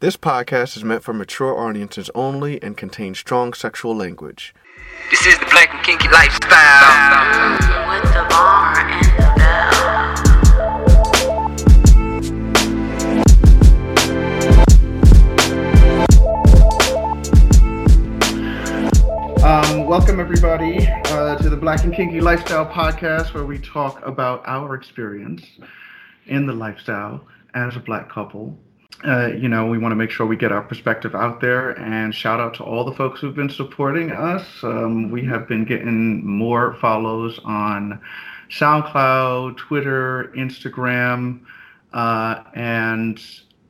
This podcast is meant for mature audiences only and contains strong sexual language. This is the Black and Kinky Lifestyle. With the bar and the bell. Um, welcome everybody uh, to the Black and Kinky Lifestyle Podcast, where we talk about our experience in the lifestyle as a black couple. Uh, you know, we want to make sure we get our perspective out there, and shout out to all the folks who've been supporting us. Um, we have been getting more follows on SoundCloud, Twitter, Instagram, uh, and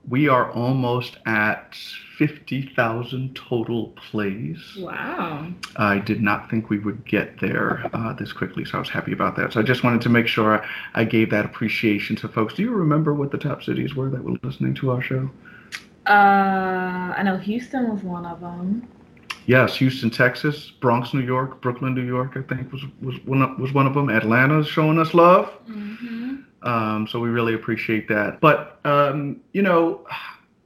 we are almost at 50,000 total plays. Wow. I did not think we would get there uh, this quickly, so I was happy about that. So I just wanted to make sure I gave that appreciation to folks. Do you remember what the top cities were that were listening to our show? Uh, I know Houston was one of them. Yes, Houston, Texas, Bronx, New York, Brooklyn, New York. I think was was one of, was one of them. Atlanta's showing us love. Mm-hmm. Um, so we really appreciate that. But um, you know,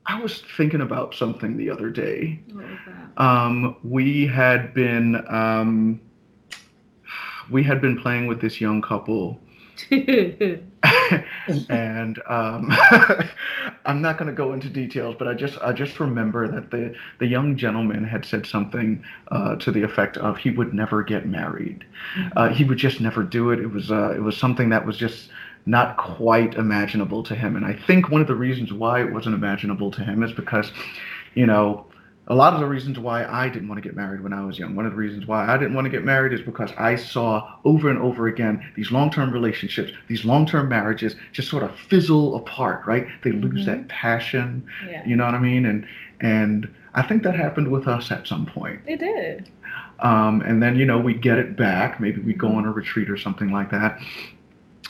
I was thinking about something the other day. What was that? Um, we had been um, we had been playing with this young couple, and um, I'm not going to go into details, but I just I just remember that the the young gentleman had said something uh, to the effect of he would never get married. Uh, he would just never do it. It was uh, it was something that was just not quite imaginable to him. And I think one of the reasons why it wasn't imaginable to him is because, you know, a lot of the reasons why I didn't want to get married when I was young, one of the reasons why I didn't want to get married is because I saw over and over again these long term relationships, these long term marriages just sort of fizzle apart, right? They lose Mhm. that passion, yeah. you know what I mean? And, and, I think that happened with us at some point. It did. Um, and then, you know, we get it back. Maybe we go on a retreat or something like that.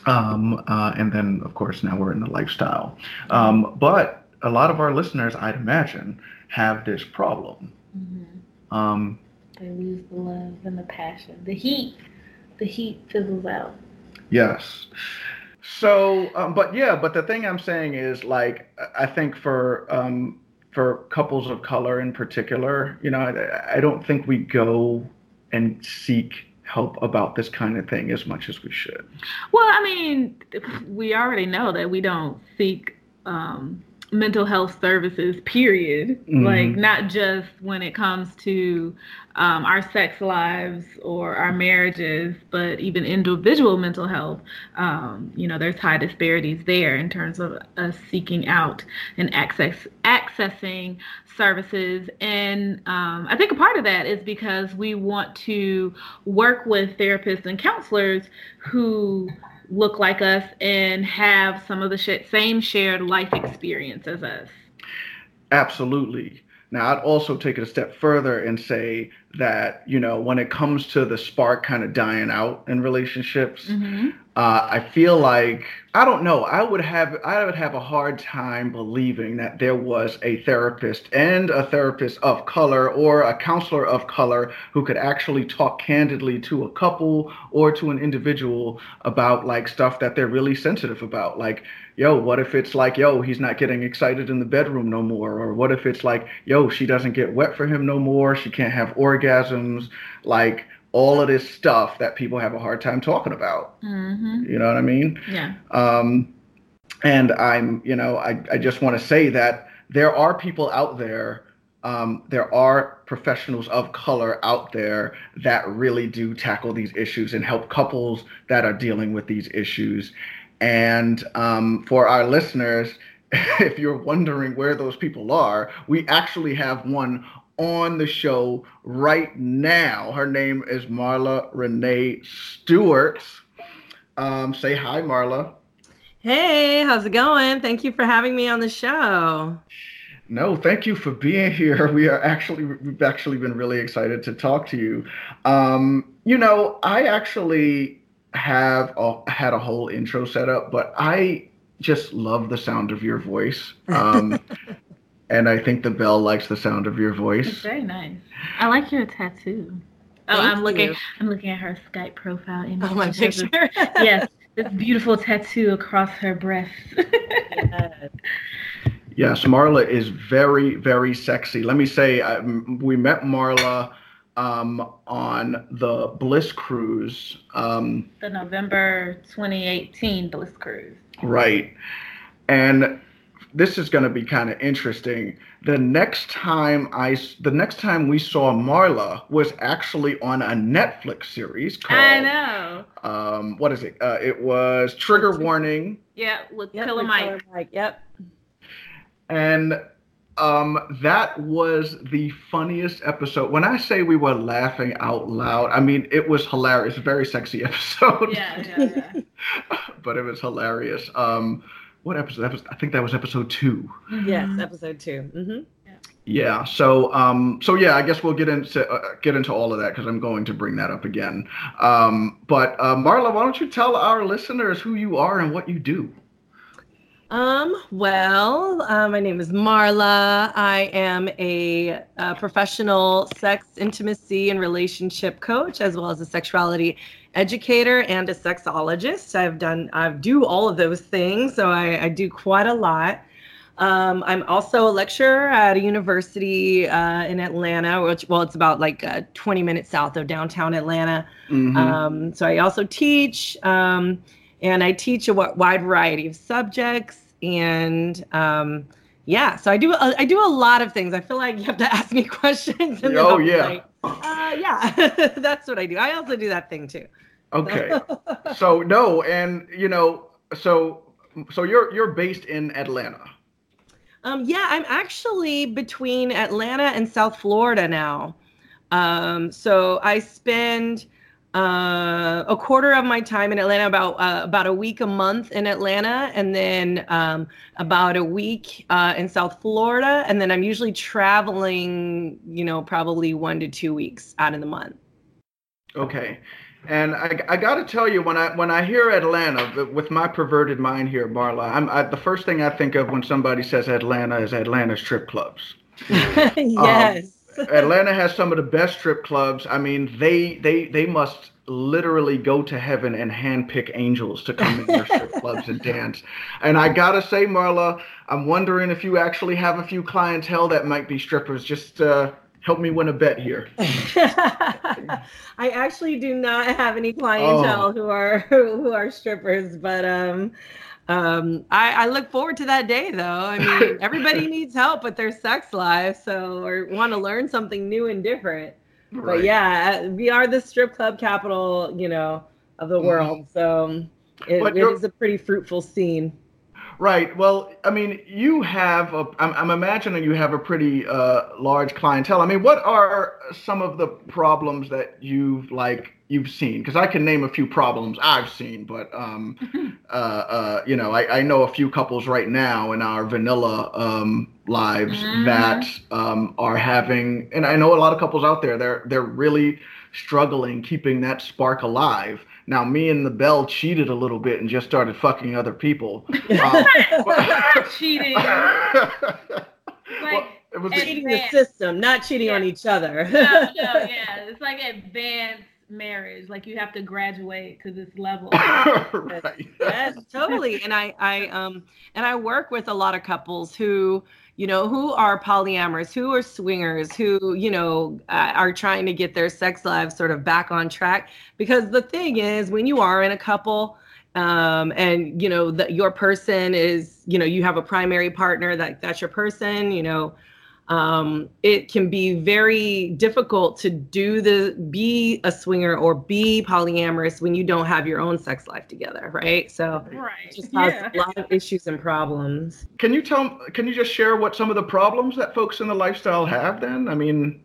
Um, uh, and then, of course, now we're in the lifestyle. Um, but a lot of our listeners, I'd imagine, have this problem. hmm Um, They lose the love and the passion. The heat. The heat fizzles out. yes. So, um, but yeah, but the thing I'm saying is, like, I think for um, for couples of color in particular, you know, I, I don't think we go and seek help about this kind of thing as much as we should. Well, I mean, we already know that we don't seek um, mental health services, period. Mhm. Like, not just when it comes to um, our sex lives or our marriages, but even individual mental health. Um, you know, there's high disparities there in terms of us seeking out and access accessing services. And um, I think a part of that is because we want to work with therapists and counselors who look like us and have some of the sh- same shared life experience as us. Absolutely. Now, I'd also take it a step further and say that, you know, when it comes to the spark kind of dying out in relationships, Mm-hmm. uh, I feel like I don't know. I would have I would have a hard time believing that there was a therapist and a therapist of color or a counselor of color who could actually talk candidly to a couple or to an individual about like stuff that they're really sensitive about. Like, yo, what if it's like, yo, he's not getting excited in the bedroom no more, or what if it's like, yo, she doesn't get wet for him no more, she can't have orgasms, like all of this stuff that people have a hard time talking about. Mm-hmm. You know what I mean? Yeah. Um, and I'm, you know, I, I just want to say that there are people out there, um, there are professionals of color out there that really do tackle these issues and help couples that are dealing with these issues. And um, for our listeners, if you're wondering where those people are, we actually have one on the show right now. Her name is Marla Renee Stewart. Um, say hi, Marla. Hey, how's it going? Thank you for having me on the show. No, thank you for being here. We are actually we've actually been really excited to talk to you. Um, you know, I actually have a, had a whole intro set up, but I just love the sound of your voice. Um, and I think the bell likes the sound of your It's voice. very nice. I like your tattoo. Oh, Thank I'm looking. you. I'm looking at her Skype profile image. Oh, my picture. this- yes, this beautiful tattoo across her breast. Yes, Marla is very, very sexy. Let me say, I, we met Marla um, on the Bliss cruise. Um, The November 2018 Bliss Cruise. right. And this is going to be kind of interesting. The next time I, the next time we saw Marla was actually on a Netflix series called. I know. Um, what is it? Uh, it was Trigger Warning. Yeah, with Yep, Killer with Mike. Killer Mike. Yep. And um, that was the funniest episode. When I say we were laughing out loud, I mean it was hilarious. Very sexy episode. Yeah, yeah, yeah. but it was hilarious. Um, what episode? That was, I think that was episode two. Yes, Mhm. episode 2 Mm-hmm. Yeah. So, um, so yeah, I guess we'll get into uh, get into all of that because I'm going to bring that up again. Um, but uh, Marla, why don't you tell our listeners who you are and what you do? Um, well, uh, my name is Marla. I am a, uh professional sex, intimacy, and relationship coach, as well as a sexuality educator and a sexologist. I've done, I do all of those things, so I, I do quite a lot. Um, I'm also a lecturer at a university uh, in Atlanta, which, well, it's about like uh, 20 minutes south of downtown Atlanta. Mhm. Um, so I also teach, um, and I teach a wide variety of subjects. And um, yeah, so I do a, I do a lot of things. I feel like you have to ask me questions. And Oh, yeah. like, uh, yeah, that's what I do. I also do that thing too. Okay. so no, and you know, so so you're you're based in Atlanta. Um, yeah, I'm actually between Atlanta and South Florida now. Um, so I spend uh, a quarter of my time in Atlanta, about uh, about a week a month in Atlanta, and then um, about a week uh, in South Florida, and then I'm usually traveling, you know, probably one to two weeks out of the month. Okay. And I, I got to tell you, when I when I hear Atlanta, with my perverted mind here, Marla, I'm I, the first thing I think of when somebody says Atlanta is Atlanta strip clubs. yes. Atlanta has some of the best strip clubs. I mean, they they they must literally go to heaven and handpick angels to come in their strip clubs and dance. And I gotta say, Marla, I'm wondering if you actually have a few clientele that might be strippers. Just uh, help me win a bet here. I actually do not have any clientele Oh. who are who are strippers, but um, um, I, I look forward to that day though. I mean, everybody needs help with their sex life, so or want to learn something new and different. But yeah, we are the strip club capital, you know, of the world. So it, it is a pretty fruitful scene. Right. Well, I mean, you have a. I'm, I'm imagining you have a pretty uh, large clientele. I mean, what are some of the problems that you've like you've seen? Because I can name a few problems I've seen, but um, uh, uh, you know, I, I know a few couples right now in our vanilla um, lives Mhm. that um, are having, and I know a lot of couples out there. They're they're really struggling keeping that spark alive. Now, me and the Bell cheated a little bit and just started fucking other people. Um, Cheating. well, it was and- cheating the system, not cheating on each other. no, no, yeah. It's like advanced marriage. Like you have to graduate to this level. right. yes, totally. And I, I, um, and I work with a lot of couples who, you know, who are polyamorous, who are swingers, who, you know, uh, are trying to get their sex lives sort of back on track. Because the thing is, when you are in a couple, um, and you know that your person is, you know, you have a primary partner that that's your person, you know, um, it can be very difficult to do the be a swinger or be polyamorous when you don't have your own sex life together, right? So right. it just causes Yeah. a lot of issues and problems. Can you tell? Can you just share what some of the problems that folks in the lifestyle have? Then, I mean,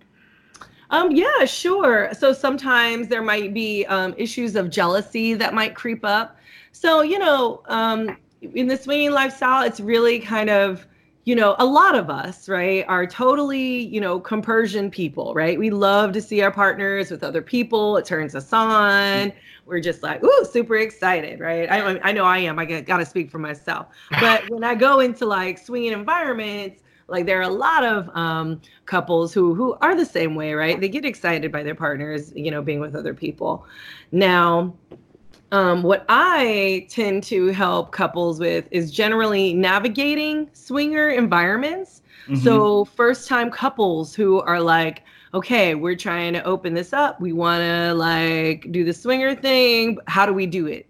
Um, yeah, sure. So sometimes there might be um, issues of jealousy that might creep up. So, you know, um, in the swinging lifestyle, it's really kind of, you know, a lot of us, right, are totally, you know, compersion people, right? We love to see our partners with other people. It turns us on. We're just like, ooh, super excited, right? I, I know I am. I got to speak for myself. But when I go into like swinging environments, like there are a lot of um, couples who who are the same way, right? They get excited by their partners, you know, being with other people. Now, Um, what I tend to help couples with is generally navigating swinger environments. Mhm. So, first time couples who are like, okay, we're trying to open this up. We want to like do the swinger thing. How do we do it?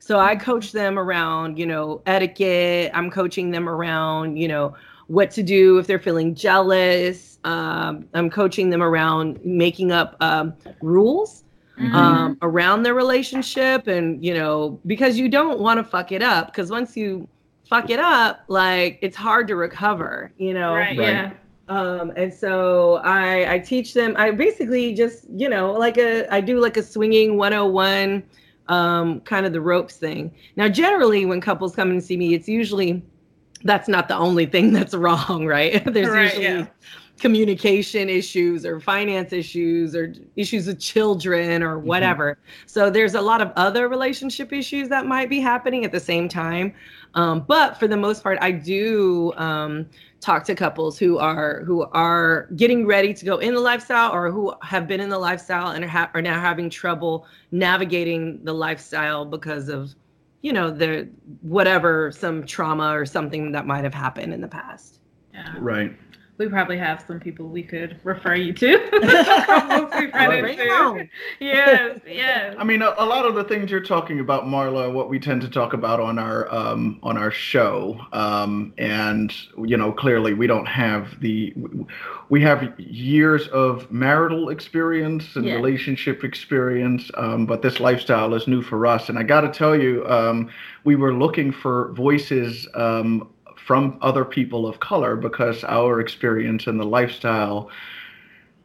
So, I coach them around, you know, etiquette. I'm coaching them around, you know, what to do if they're feeling jealous. Um, I'm coaching them around making up um, rules Mm-hmm. um, around their relationship and you know because you don't want to fuck it up because once you fuck it up like it's hard to recover you know right, Right. yeah. um and so i i teach them i basically just you know like a i do like a swinging 101 um kind of the ropes thing now generally when couples come and see me it's usually that's not the only thing that's wrong right there's Right, usually yeah. Communication issues or finance issues or issues with children or whatever. So there's a lot of other relationship issues that might be happening at the same time. Um, but for the most part, I do um, talk to couples who are who are getting ready to go in the lifestyle or who have been in the lifestyle and are, ha- are now having trouble navigating the lifestyle because of you know the whatever some trauma or something that might have happened in the past. yeah. Right. We probably have some people we could refer you to. Couples Right. Bring into. 'em on. Yes, yes. I mean, a, a lot of the things you're talking about, Marla, what we tend to talk about on our um, on our show, um, and you know, clearly we don't have the we have years of marital experience and Yeah. relationship experience, um, but this lifestyle is new for us. And I got to tell you, um, we were looking for voices um, from other people of color because our experience and the lifestyle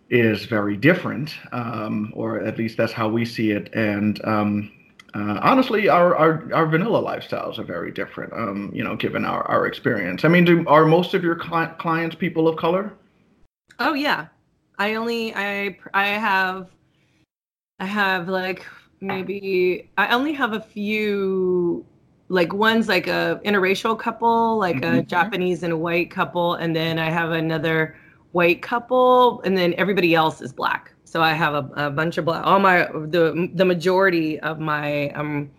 is very different, um, or at least that's how we see it. And um, uh, honestly, our, our our vanilla lifestyles are very different. Um, you know, given our, our experience. I mean, do are most of your cli- clients people of color? Oh yeah. I only I I have I have like maybe I only have a few like one's like a interracial couple, like a Mhm. Japanese and a white couple, and then I have another white couple, and then everybody else is black. So I have a, a bunch of black. All my the the majority of my um,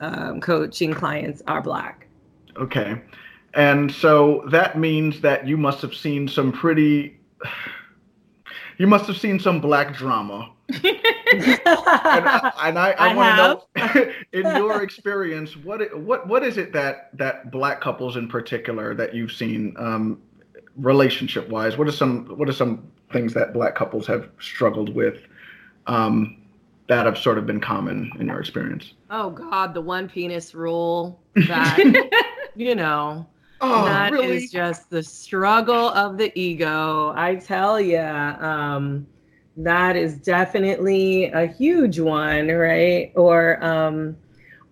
um coaching clients are black. Okay, and so that means that you must have seen some pretty. You must have seen some black drama. and I, and I, I, I want to know, in your experience, what what what is it that that black couples in particular that you've seen, um, relationship wise? What are some what are some things that black couples have struggled with, um, that have sort of been common in your experience? Oh God, the one penis rule. That you know, Oh, that is really? just the struggle of the ego. I tell you, um, that is definitely a huge one, right? Or, um,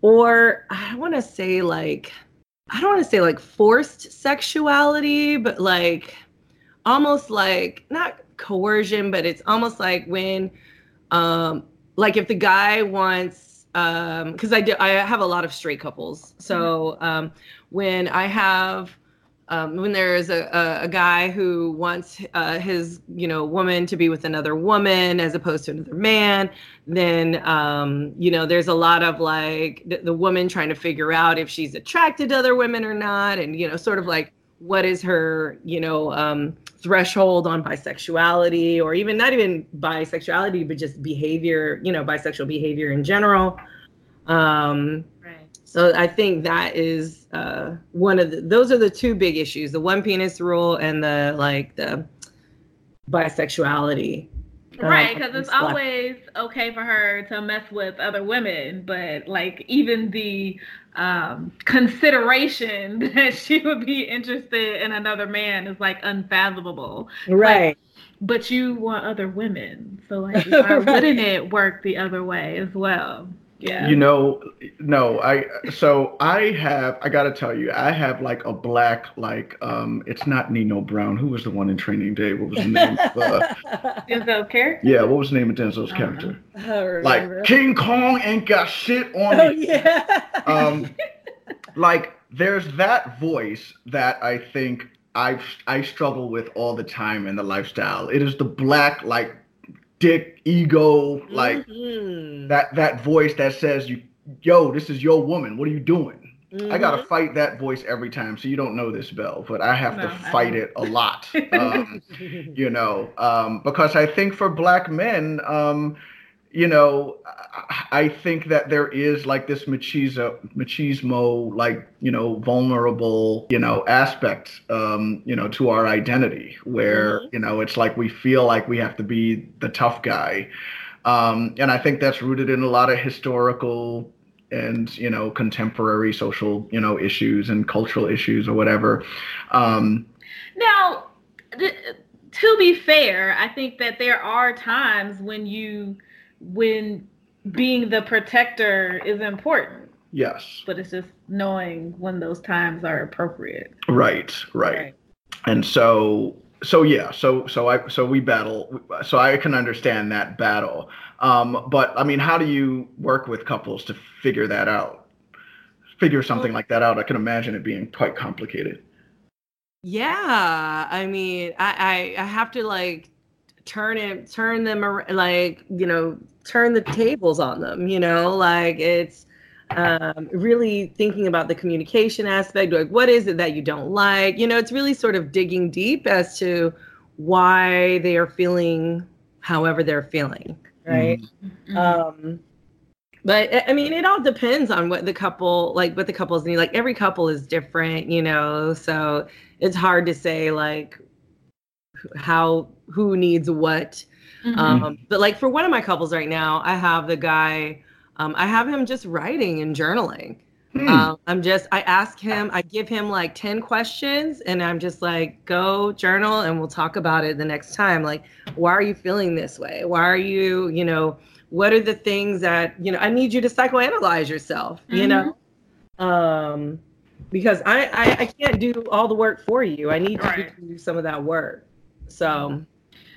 or I want to say like, I don't want to say like forced sexuality, but like almost like not coercion, but it's almost like when, um, like if the guy wants um because i do i have a lot of straight couples so um when i have um, when there is a, a, a guy who wants uh, his you know woman to be with another woman as opposed to another man then um, you know there's a lot of like the, the woman trying to figure out if she's attracted to other women or not and you know sort of like what is her you know um, threshold on bisexuality or even not even bisexuality but just behavior you know bisexual behavior in general um. So I think that is uh, one of the those are the two big issues: the one penis rule and the like the bisexuality. uh, Right, because it's always okay for her to mess with other women, but like even the um, consideration that she would be interested in another man is like unfathomable. right. But you want other women, so like why Right. wouldn't it work the other way as well? Yeah. You know, no, I so I have I gotta tell you, I have like a black like um it's not Nino Brown. Who was the one in training day? What was the name? of, uh, Denzel's character. yeah, what was the name of Denzel's Uh-huh. character? Like King Kong ain't got shit on oh me. yeah. Um like there's that voice that I think I I struggle with all the time in the lifestyle. It is the black like dick ego like Mhm. that that voice that says you yo, this is your woman. What are you doing? I gotta Mhm. fight that voice every time. So you don't know this, Belle, but I have No, to fight it a lot. Um, you know, um, because I think for black men, um, you know, I, think that there is like this machismo, machismo, like you know, vulnerable, you know, aspect, um, you know, to our identity, where Mhm. you know, it's like we feel like we have to be the tough guy, um, and I think that's rooted in a lot of historical and you know contemporary social you know issues and cultural issues or whatever. Um, Now, th- to be fair, I think that there are times when you, when being the protector is important, yes, but it's just knowing when those times are appropriate. right, right. Right. and so so yeah so so i so we battle so i can understand that battle um but i mean how do you work with couples to figure that out figure something like that out i can imagine it being quite complicated Yeah, I mean, I, I I have to like turn it turn them ar- like you know turn the tables on them. You know, like it's um, really thinking about the communication aspect. Like, what is it that you don't like? You know, it's really sort of digging deep as to why they are feeling however they're feeling, right? Mhm. Um, but I- I mean, it all depends on what the couple like, what the couples need. Like every couple is different, you know. So it's hard to say like how who needs what. Mhm. Um, but like for one of my couples right now, I have the guy. Um, I have him just writing and journaling. Hmm. Um, I'm just, I ask him, I give him like 10 questions and I'm just like, go journal and we'll talk about it the next time. Like, why are you feeling this way? Why are you, you know, what are the things that, you know, I need you to psychoanalyze yourself, you know? Um, because I, I, I can't do all the work for you. I need Right. to do some of that work. So,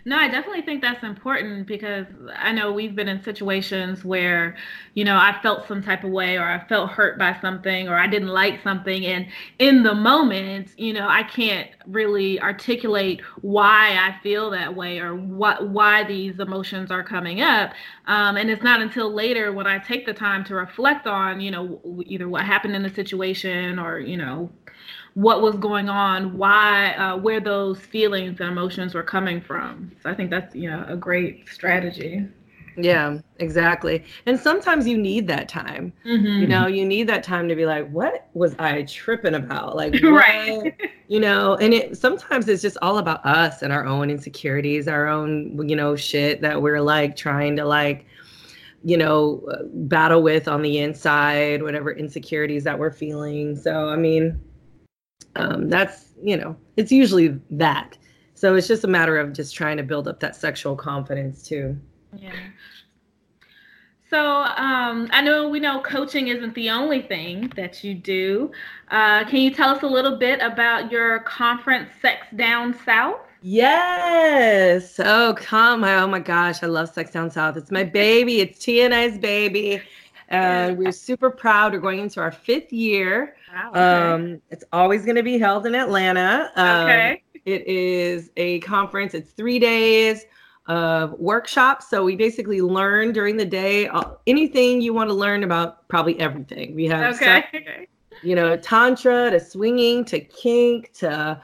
No, I definitely think that's important because I know we've been in situations where, you know, I felt some type of way or I felt hurt by something or I didn't like something. And in the moment, you know, I can't really articulate why I feel that way or what why these emotions are coming up. Um, and it's not until later when I take the time to reflect on, you know, either what happened in the situation or, you know, what was going on, why, uh, where those feelings and emotions were coming from. So I think that's you know a great strategy. yeah, exactly. And sometimes you need that time. Mm-hmm. you know you need that time to be like what was i tripping about like Right. you know and it sometimes it's just all about us and our own insecurities our own you know shit that we're like trying to like you know battle with on the inside whatever insecurities that we're feeling so i mean um that's you know it's usually that so it's just a matter of just trying to build up that sexual confidence too Yeah. So um, I know we know coaching isn't the only thing that you do. Uh, can you tell us a little bit about your conference, Sex Down South? Yes. Oh, come. Oh my gosh. I love Sex Down South. It's my baby. It's TNI's baby. And we're super proud. We're going into our fifth year. Wow. Um, it's always going to be held in Atlanta. Um, okay. It is a conference. It's three days of workshops. So we basically learn during the day uh, anything you want to learn about, probably everything. We have Okay. you know, tantra to swinging to kink to,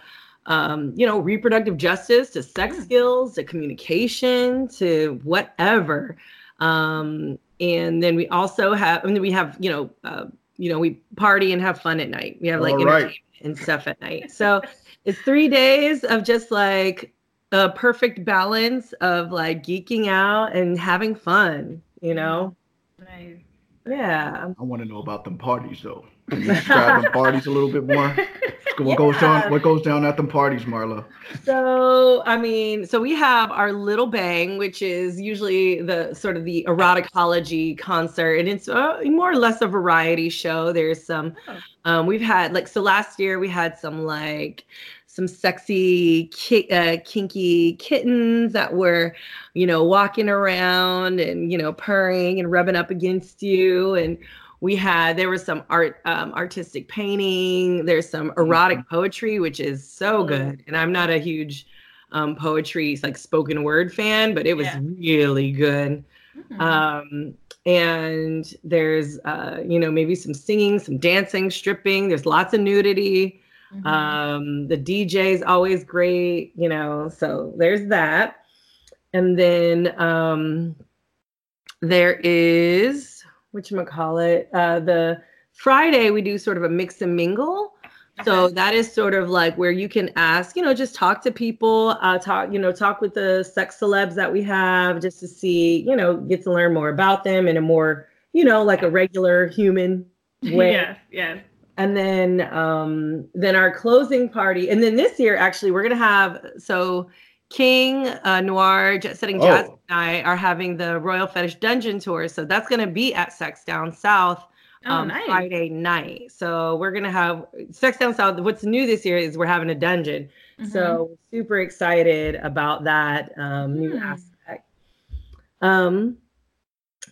um, you know, reproductive justice to sex skills to communication to whatever. Um, and then we also have, and then we have, you know, uh, you know, we party and have fun at night. We have like All right. entertainment and stuff at night. So it's three days of just like a perfect balance of like geeking out and having fun, you know? Nice. Yeah. i want to know about them parties though can you describe them parties a little bit more what goes down what goes down at them parties marla So, I mean, so we have our Little Bang, which is usually the sort of the eroticology concert, and it's uh, more or less a variety show. There's some, um, we've had like, so last year we had some like, some sexy, ki- uh, kinky kittens that were, you know, walking around and, you know, purring and rubbing up against you. And we had, there was some art, um, artistic painting. There's some erotic poetry, which is so good. And I'm not a huge um, poetry, like spoken word fan, but it was Yeah. really good. Hmm. Um, and there's, uh, you know, maybe some singing, some dancing, stripping. There's lots of nudity. Mhm. Um, the DJ's always great, you know, so there's that. And then um, there is, whatchamacallit, uh, the Friday we do sort of a mix and mingle. So that is sort of like where you can ask, you know, just talk to people, uh, talk, you know, talk with the sex celebs that we have just to see, you know, get to learn more about them in a more, you know, like a regular human way yeah, yeah. and then um then our closing party and then this year actually we're gonna have so king uh, Noire jet setting jazz Oh. and i are having the royal fetish dungeon tour so that's gonna be at sex down south Oh, um, nice. friday night so we're gonna have sex down south what's new this year is we're having a dungeon Mhm. so super excited about that um, new Hmm. aspect. Um,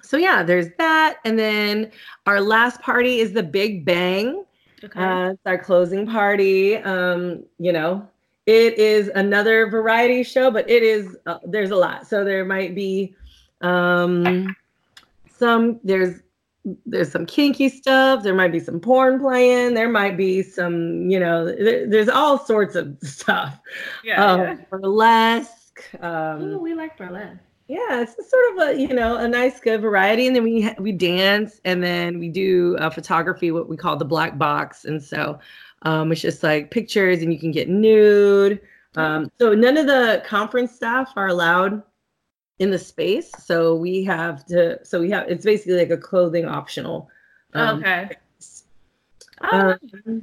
so yeah, there's that, and then our last party is the Big Bang. okay. Uh, it's our closing party. Um, you know, it is another variety show, but it is uh, there's a lot. So there might be um, some there's there's some kinky stuff. There might be some porn playing. There might be some you know there, there's all sorts of stuff. yeah, Um, yeah. burlesque. Ooh, Um, we like burlesque. yeah, it's sort of a you know a nice good variety, and then we we dance, and then we do uh, photography, what we call the black box, and so um, it's just like pictures, and you can get nude. Um, so none of the conference staff are allowed in the space, so we have to. So we have it's basically like a clothing optional. um, okay. um, Oh,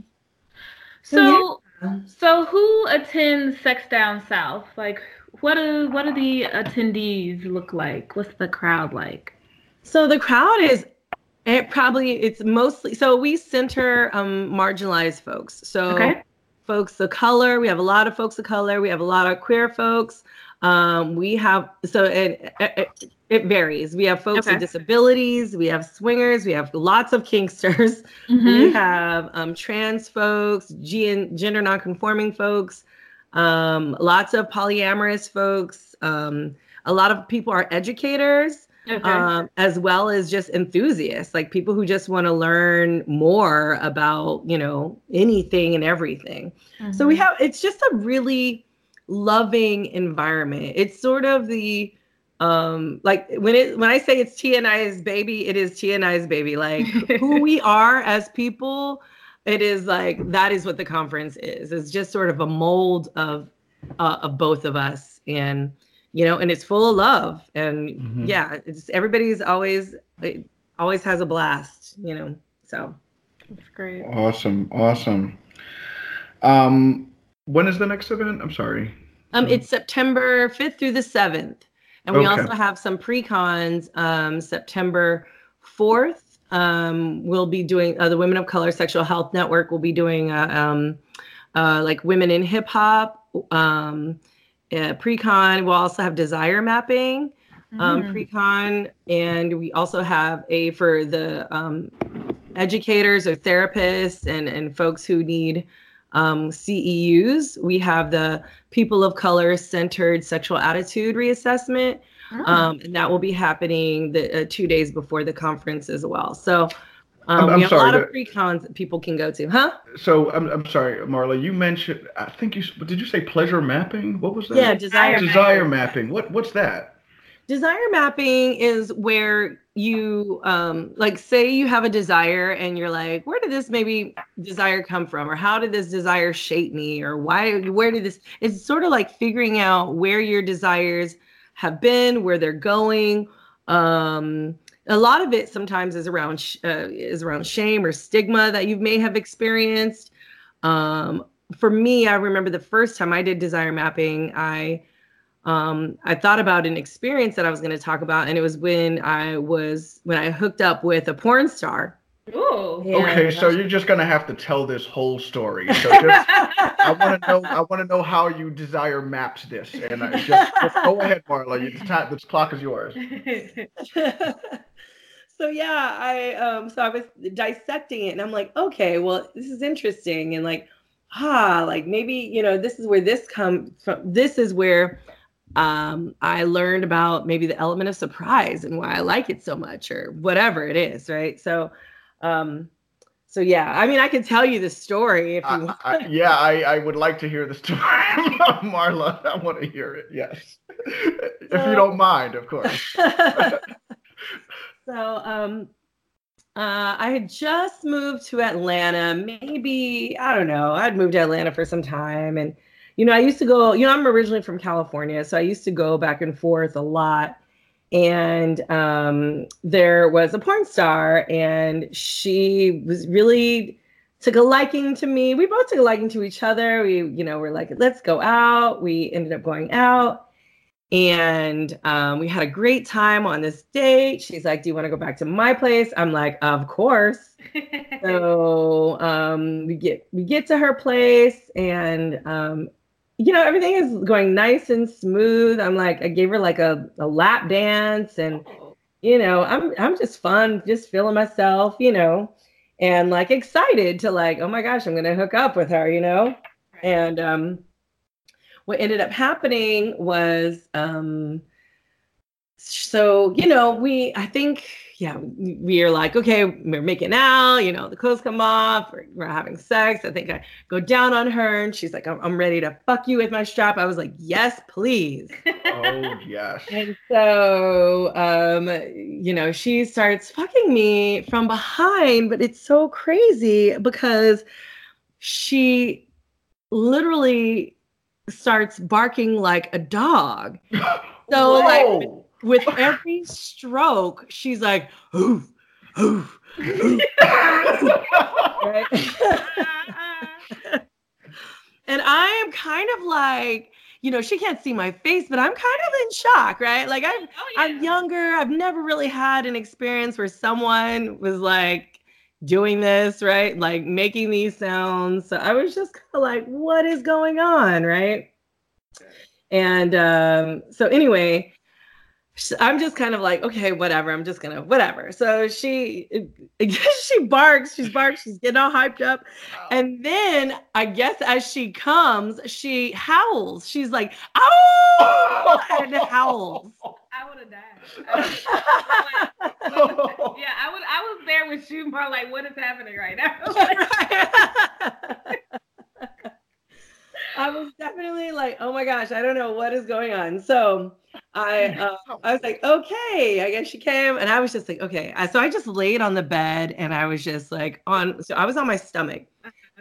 so so, so who attends Sex Down South? Like, what do what do the attendees look like? What's the crowd like? So the crowd is it probably it's mostly so we center um marginalized folks. So Okay. folks of color, we have a lot of folks of color, we have a lot of queer folks. Um we have so it it, it varies. We have folks Okay. with disabilities, we have swingers, we have lots of kinksters, we Mhm. have um trans folks, gen- gender nonconforming folks, um lots of polyamorous folks, um a lot of people are educators Okay. um, as well as just enthusiasts, like people who just want to learn more about, you know, anything and everything. So we Mhm. have, it's just a really loving environment. It's sort of the, um, like when it, when I say it's TNI's baby, it is TNI's baby. Like who we are as people, it is like, that is what the conference is. It's just sort of a mold of, uh, of both of us. And, you know, and it's full of love. And Mhm. yeah, it's everybody's always, it always has a blast, you know, so. That's great. Awesome, awesome. Um, when is the next event? I'm sorry. Um, it's September 5th through the 7th. And we Okay. also have some pre-cons um, September 4th. Um, we'll be doing, uh, the Women of Color Sexual Health Network will be doing uh, um, uh, like women in hip hop. Um, uh, pre-con, we'll also have desire mapping um, Mhm. pre-con. And we also have a, for the um, educators or therapists and, and folks who need um, CEUs, we have the People of Color Centered Sexual Attitude Reassessment, Oh. um, and that will be happening the uh, two days before the conference as well. So um, I'm- I'm we have sorry, a lot of pre-cons that people can go to, huh? So I'm, I'm sorry, Marla. You mentioned. I think you s- did. You say pleasure mapping? What was that? Yeah, desire. Desire mapping. What What's that? Desire mapping is where you um like say you have a desire and you're like where did this maybe desire come from or how did this desire shape me or why where did this it's sort of like figuring out where your desires have been where they're going um a lot of it sometimes is around sh- uh, is around shame or stigma that you may have experienced um for me i remember the first time i did desire mapping i um, I thought about an experience that I was going to talk about, and it was when I was when I hooked up with a porn star. Ooh. Okay, so you're just gonna have to tell this whole story. So just, I want to know. I want to know how you desire maps this, and I just, just go ahead, Marla. You, the, time, the clock is yours. so yeah, I um so I was dissecting it and I'm like, okay, well, this is interesting and like ah, like maybe, you know, this is where this comes from this is where um, I learned about maybe the element of surprise and why I like it so much, or whatever it is, right? So, um, so yeah, I mean, I can tell you the story if you I, want. I, yeah, I, I would like to hear the story, Marla. I want to hear it. Yes, if you don't mind, of course. so um uh, I had just moved to Atlanta. Maybe I don't know. I'd moved to Atlanta for some time, and you know, I used to go. You know, I'm originally from California, so I used to go back and forth a lot. And um, there was a porn star, and she was really took a liking to me. We both took a liking to each other. We, you know, were like, let's go out. We ended up going out and um, we had a great time on this date. She's like, "Do you want to go back to my place?" I'm like, "Of course." so um, we get we get to her place, and um, you know everything is going nice and smooth. I'm like, I gave her like a, a lap dance, and you know, I'm I'm just fun, just feeling myself, you know, and like excited to like, oh my gosh, I'm gonna hook up with her, you know, and um what ended up happening was um so you know we i think yeah we are like okay we're making out you know the clothes come off we're, we're having sex. I think i go down on her and she's like I'm, I'm ready to fuck you with my strap. I was like yes please. Oh yes. and so um you know she starts fucking me from behind but it's so crazy because she literally starts barking like a dog. So like with every stroke, she's like, oof, oof. right? and I am kind of like, you know, she can't see my face, but I'm kind of in shock, right? Like I'm Oh, I'm younger. I've never really had an experience where someone was like doing this, right? Like making these sounds. So I was just kind of like, what is going on, right? And um, so anyway, I'm just kind of like, okay, whatever. I'm just gonna whatever. So she uh, she barks, she's barks, she's getting all hyped up. And then I guess as she comes, she howls. She's like, oh, and howls. I would have died. I would've- yeah, I would. I was there with you, more like, what is happening right now? I was definitely like, oh my gosh, I don't know what is going on. So I uh, I was like, okay, I guess she came, and I was just like, okay. So I just laid on the bed, and I was just like on. So I was on my stomach,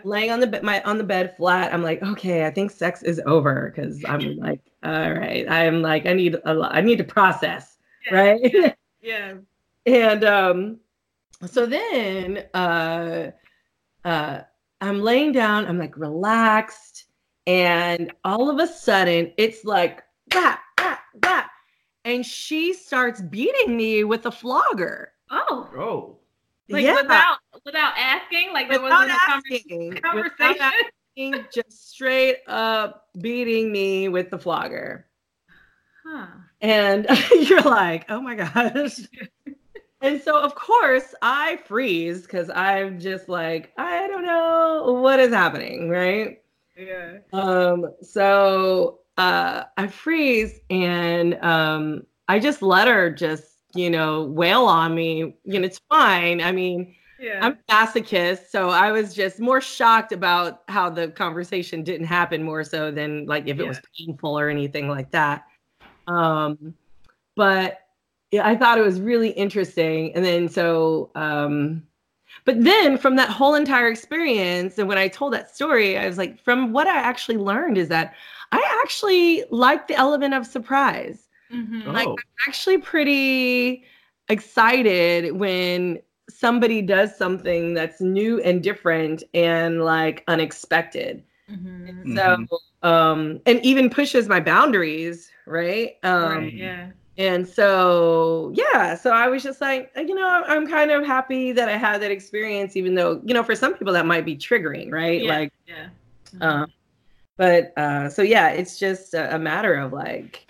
laying on the bed, my on the bed flat. I'm like, okay, I think sex is over because I'm like, all right, I'm like, I need a lot, I need to process, right? yeah. and um so then uh uh i'm laying down i'm like relaxed and all of a sudden it's like that that that and she starts beating me with a flogger Oh, Oh. like yeah without without asking, like there wasn't a conver- asking, conversation. asking, just straight up beating me with the flogger Huh. and you're like, oh my gosh. and so of course I freeze because I'm just like, I don't know what is happening, right? Yeah. Um, so uh I freeze and um I just let her just, you know, wail on me. You know, it's fine. I mean, Yeah. I'm masochist, so I was just more shocked about how the conversation didn't happen more so than like if it was painful or anything like that. Um, but yeah, I thought it was really interesting. And then so, um, but then from that whole entire experience, and when I told that story, I was like, from what I actually learned is that I actually like the element of surprise Mhm. like, Oh. actually pretty excited when somebody does something that's new and different and like unexpected. Mhm. So um and even pushes my boundaries, right? Um right. Yeah. And so yeah, so I was just like, uh, you know, I'm, I'm kind of happy that I had that experience even though, you know, for some people that might be triggering, right? Yeah. Like Yeah. um, but uh, so yeah, it's just a, a matter of like,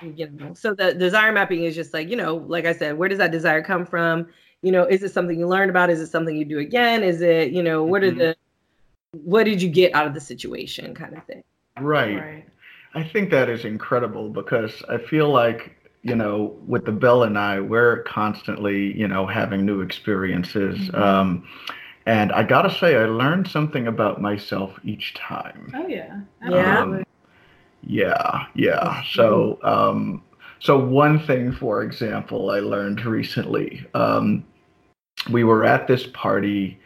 you know, so the desire mapping is just like, you know, like I said, where does that desire come from? You know, is it something you learned about? Is it something you do again? Is it, you know, what are Mhm. the, what did you get out of the situation kind of thing? Right. Right. I think that is incredible because I feel like you know with the Bell and I, we're constantly you know having new experiences. Mhm. Um, and I gotta say, I learned something about myself each time. Oh yeah. Yeah. Absolutely. Yeah, yeah. So, um, so one thing, for example, I learned recently. Um, we were at this party,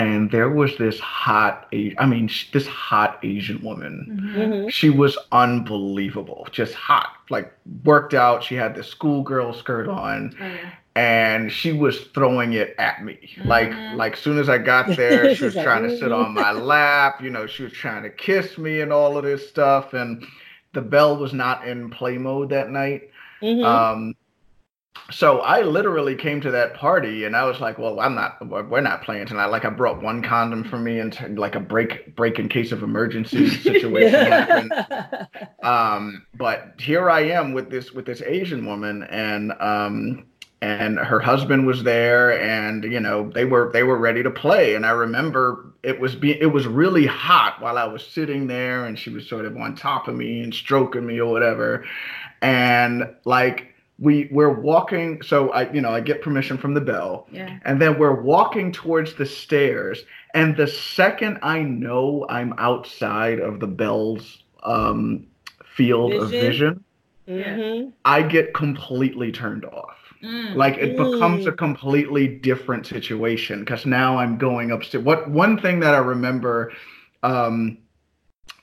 and there was this hot, I mean, this hot Asian woman. Mhm. Mhm. She was unbelievable, just hot, like worked out. She had the schoolgirl skirt on, Oh, yeah. and she was throwing it at me. Like, Mhm. like soon as I got there, she was trying to sit on my lap. You know, she was trying to kiss me and all of this stuff. And the Belle was not in play mode that night. Mhm. Um, so I literally came to that party and I was like, well, I'm not, we're not playing tonight. Like I brought one condom for me and t- like a break, break in case of emergency situation happened. Um, but here I am with this, with this Asian woman and, um, and her husband was there and you know they were they were ready to play and i remember it was be it was really hot while i was sitting there and she was sort of on top of me and stroking me or whatever and like we we're walking so i you know i get permission from the Belle Yeah. and then we're walking towards the stairs and the second i know i'm outside of the Belle's um field of Vision? vision Mhm. i get completely turned off Mm. like it becomes a Mm. completely different situation because now i'm going upstairs what one thing that i remember um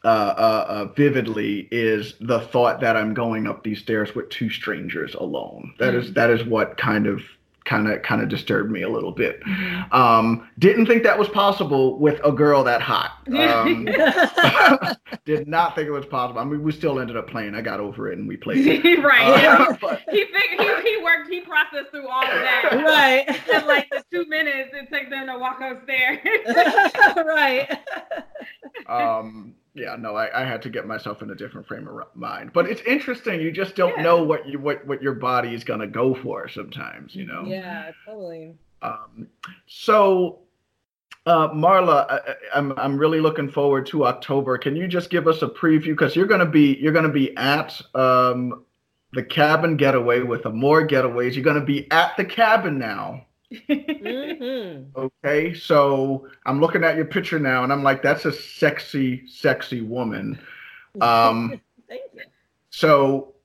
uh, uh, uh, vividly is the thought that i'm going up these stairs with two strangers alone That is that is what kind of kind of kind of disturbed me a little bit Mhm. um didn't think that was possible with a girl that hot um, did not think it was possible i mean we still ended up playing i got over it and we played right. Uh, but- He figured he, he worked he processed through all of that. right. In like the two minutes it took them to walk upstairs. right. um yeah no I, I had to get myself in a different frame of mind but it's interesting you just don't Yeah. know what you what what your body is going to go for sometimes you know Yeah, totally. um so uh, Marla, I, I- I'm I'm really looking forward to October. Can you just give us a preview? Because you're gonna be you're gonna be at um, the cabin getaway with the more getaways. You're gonna be at the cabin now. Hmm Okay, so I'm looking at your picture now, and I'm like, that's a sexy, sexy woman. Um, Thank you. so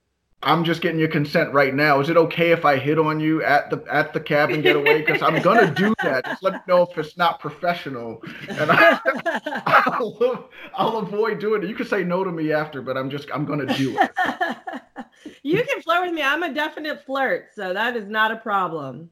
I'm just getting your consent right now. Is it okay if I hit on you at the at the cabin getaway? Because I'm gonna do that. Just let me know if it's not professional, and I, I'll, I'll avoid doing it. You can say no to me after, but I'm just I'm gonna do it. you can flirt with me. I'm a definite flirt, so that is not a problem.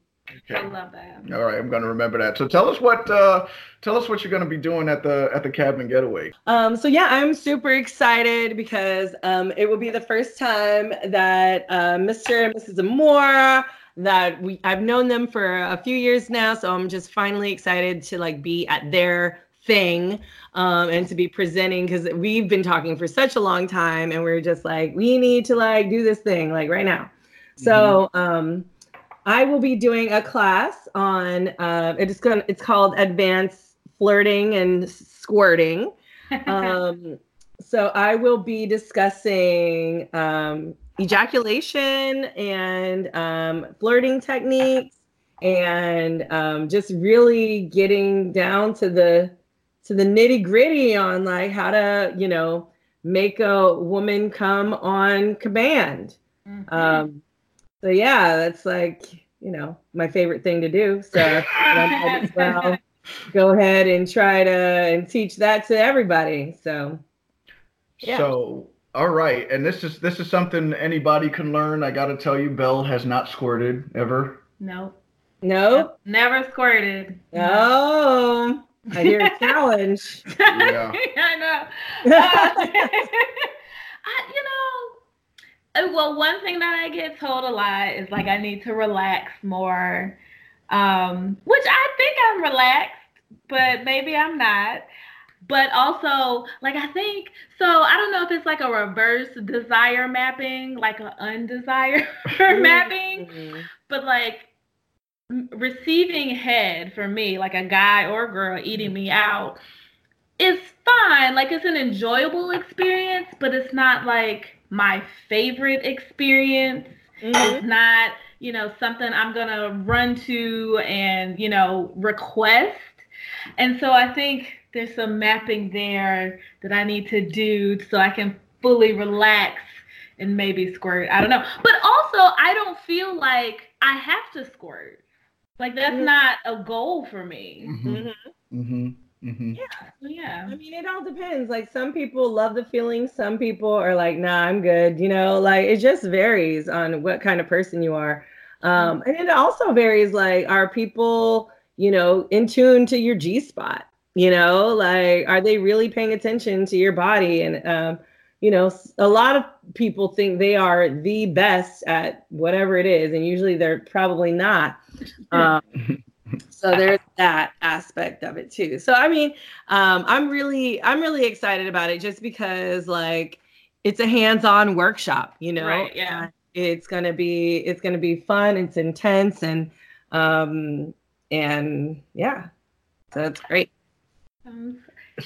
I love that. All right, I'm gonna remember that. So tell us what uh, tell us what you're gonna be doing at the at the cabin getaway. Um, so yeah, I'm super excited because um, it will be the first time that uh, Mr. and Mrs. Amora that we I've known them for a few years now, so I'm just finally excited to like be at their thing um, and to be presenting because we've been talking for such a long time and we're just like we need to like do this thing like right now. So um, I will be doing a class on uh, it is going it's called Advanced Flirting and Squirting. Um, so I will be discussing um, ejaculation and um, flirting techniques and um, just really getting down to the to the nitty gritty on like how to you know make a woman come on command. Mhm. So yeah, that's like you know my favorite thing to do. So as well go ahead and try to and teach that to everybody. So Yeah. So, all right, and this is this is something anybody can learn. I got to tell you, Belle has not squirted ever. Nope. no, Never squirted. oh, I hear a challenge. Yeah. I know. Uh, I, you know, well, one thing that I get told a lot is like I need to relax more, um, which I think I'm relaxed, but maybe I'm not. But also, like I think so. I don't know if it's like a reverse desire mapping, like an undesire mapping Mhm. but like receiving head for me like a guy or girl eating me out is fine. Like it's an enjoyable experience, but it's not like my favorite experience. Mhm. It's not, you know, something I'm gonna run to and, you know, request. And so I think there's some mapping there that I need to do so I can fully relax and maybe squirt. I don't know. But also I don't feel like I have to squirt. Like that's Mhm. not a goal for me. Mhm. Mm-hmm. Mm-hmm. So, yeah. I mean, it all depends. Like some people love the feeling, some people are like, "Nah, I'm good." You know, like it just varies on what kind of person you are. Um, and it also varies. Like, are people, you know, in tune to your G spot? You know, like are they really paying attention to your body? And um, you know, a lot of people think they are the best at whatever it is, and usually they're probably not. Um, so there's that aspect of it too. So I mean, um, I'm really I'm really excited about it just because like it's a hands-on workshop, you know. Right, yeah. And It's gonna be it's gonna be fun. It's intense and um and yeah, so it's great. Sounds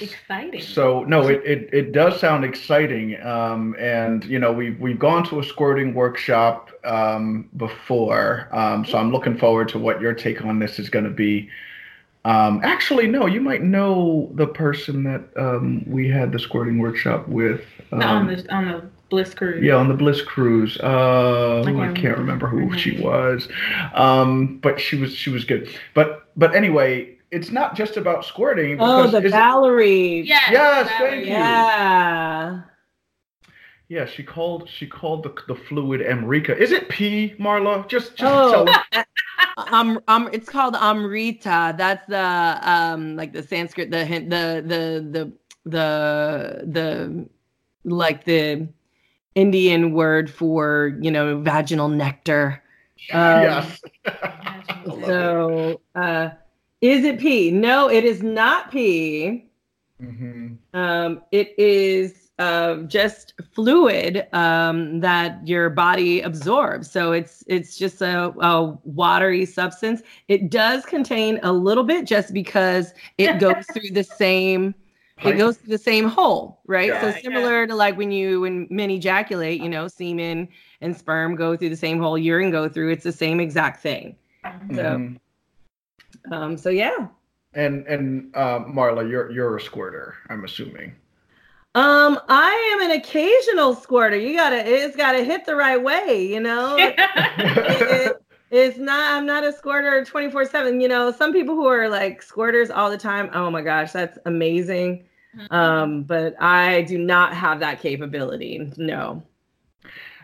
exciting. So no, it, it, it does sound exciting, um, and you know we've we've gone to a squirting workshop um, before, um, so I'm looking forward to what your take on this is going to be. Um, actually, no, you might know the person that um, we had the squirting workshop with. Um, on the on the Bliss cruise. yeah, on the Bliss cruise. Uh, I I, can't can't remember who she was, um, but she was she was good. But but anyway, it's not just about squirting. Oh, because the is it- Valerie. Yes. Yes, that thank you. Yeah. Yeah, she called she called the the fluid Amrika. Is it P, Marla? Just just Oh, tell um, um, it's called Amrita. That's the um, like the Sanskrit, the hin- the the the the the like the Indian word for you know vaginal nectar. Um, yes. I love it. So, uh, is it pee? No, it is not pee. Mhm. Um, it is uh, just fluid um, that your body absorbs. So it's it's just a, a watery substance. It does contain a little bit just because it goes through the same it goes through the same hole, right? Yeah. so Yeah. similar to like when you when men ejaculate, you know, semen and sperm go through the same hole, urine go through. It's the same exact thing. So, Mhm. Um, so yeah. And and uh, Marla, you're you're a squirter, I'm assuming. Um, I am an occasional squirter. You gotta, it's gotta hit the right way, you know. It- it's not. I'm not a squirter 24 seven. You know, some people who are like squirters all the time. Oh my gosh, that's amazing. Um, but I do not have that capability. No.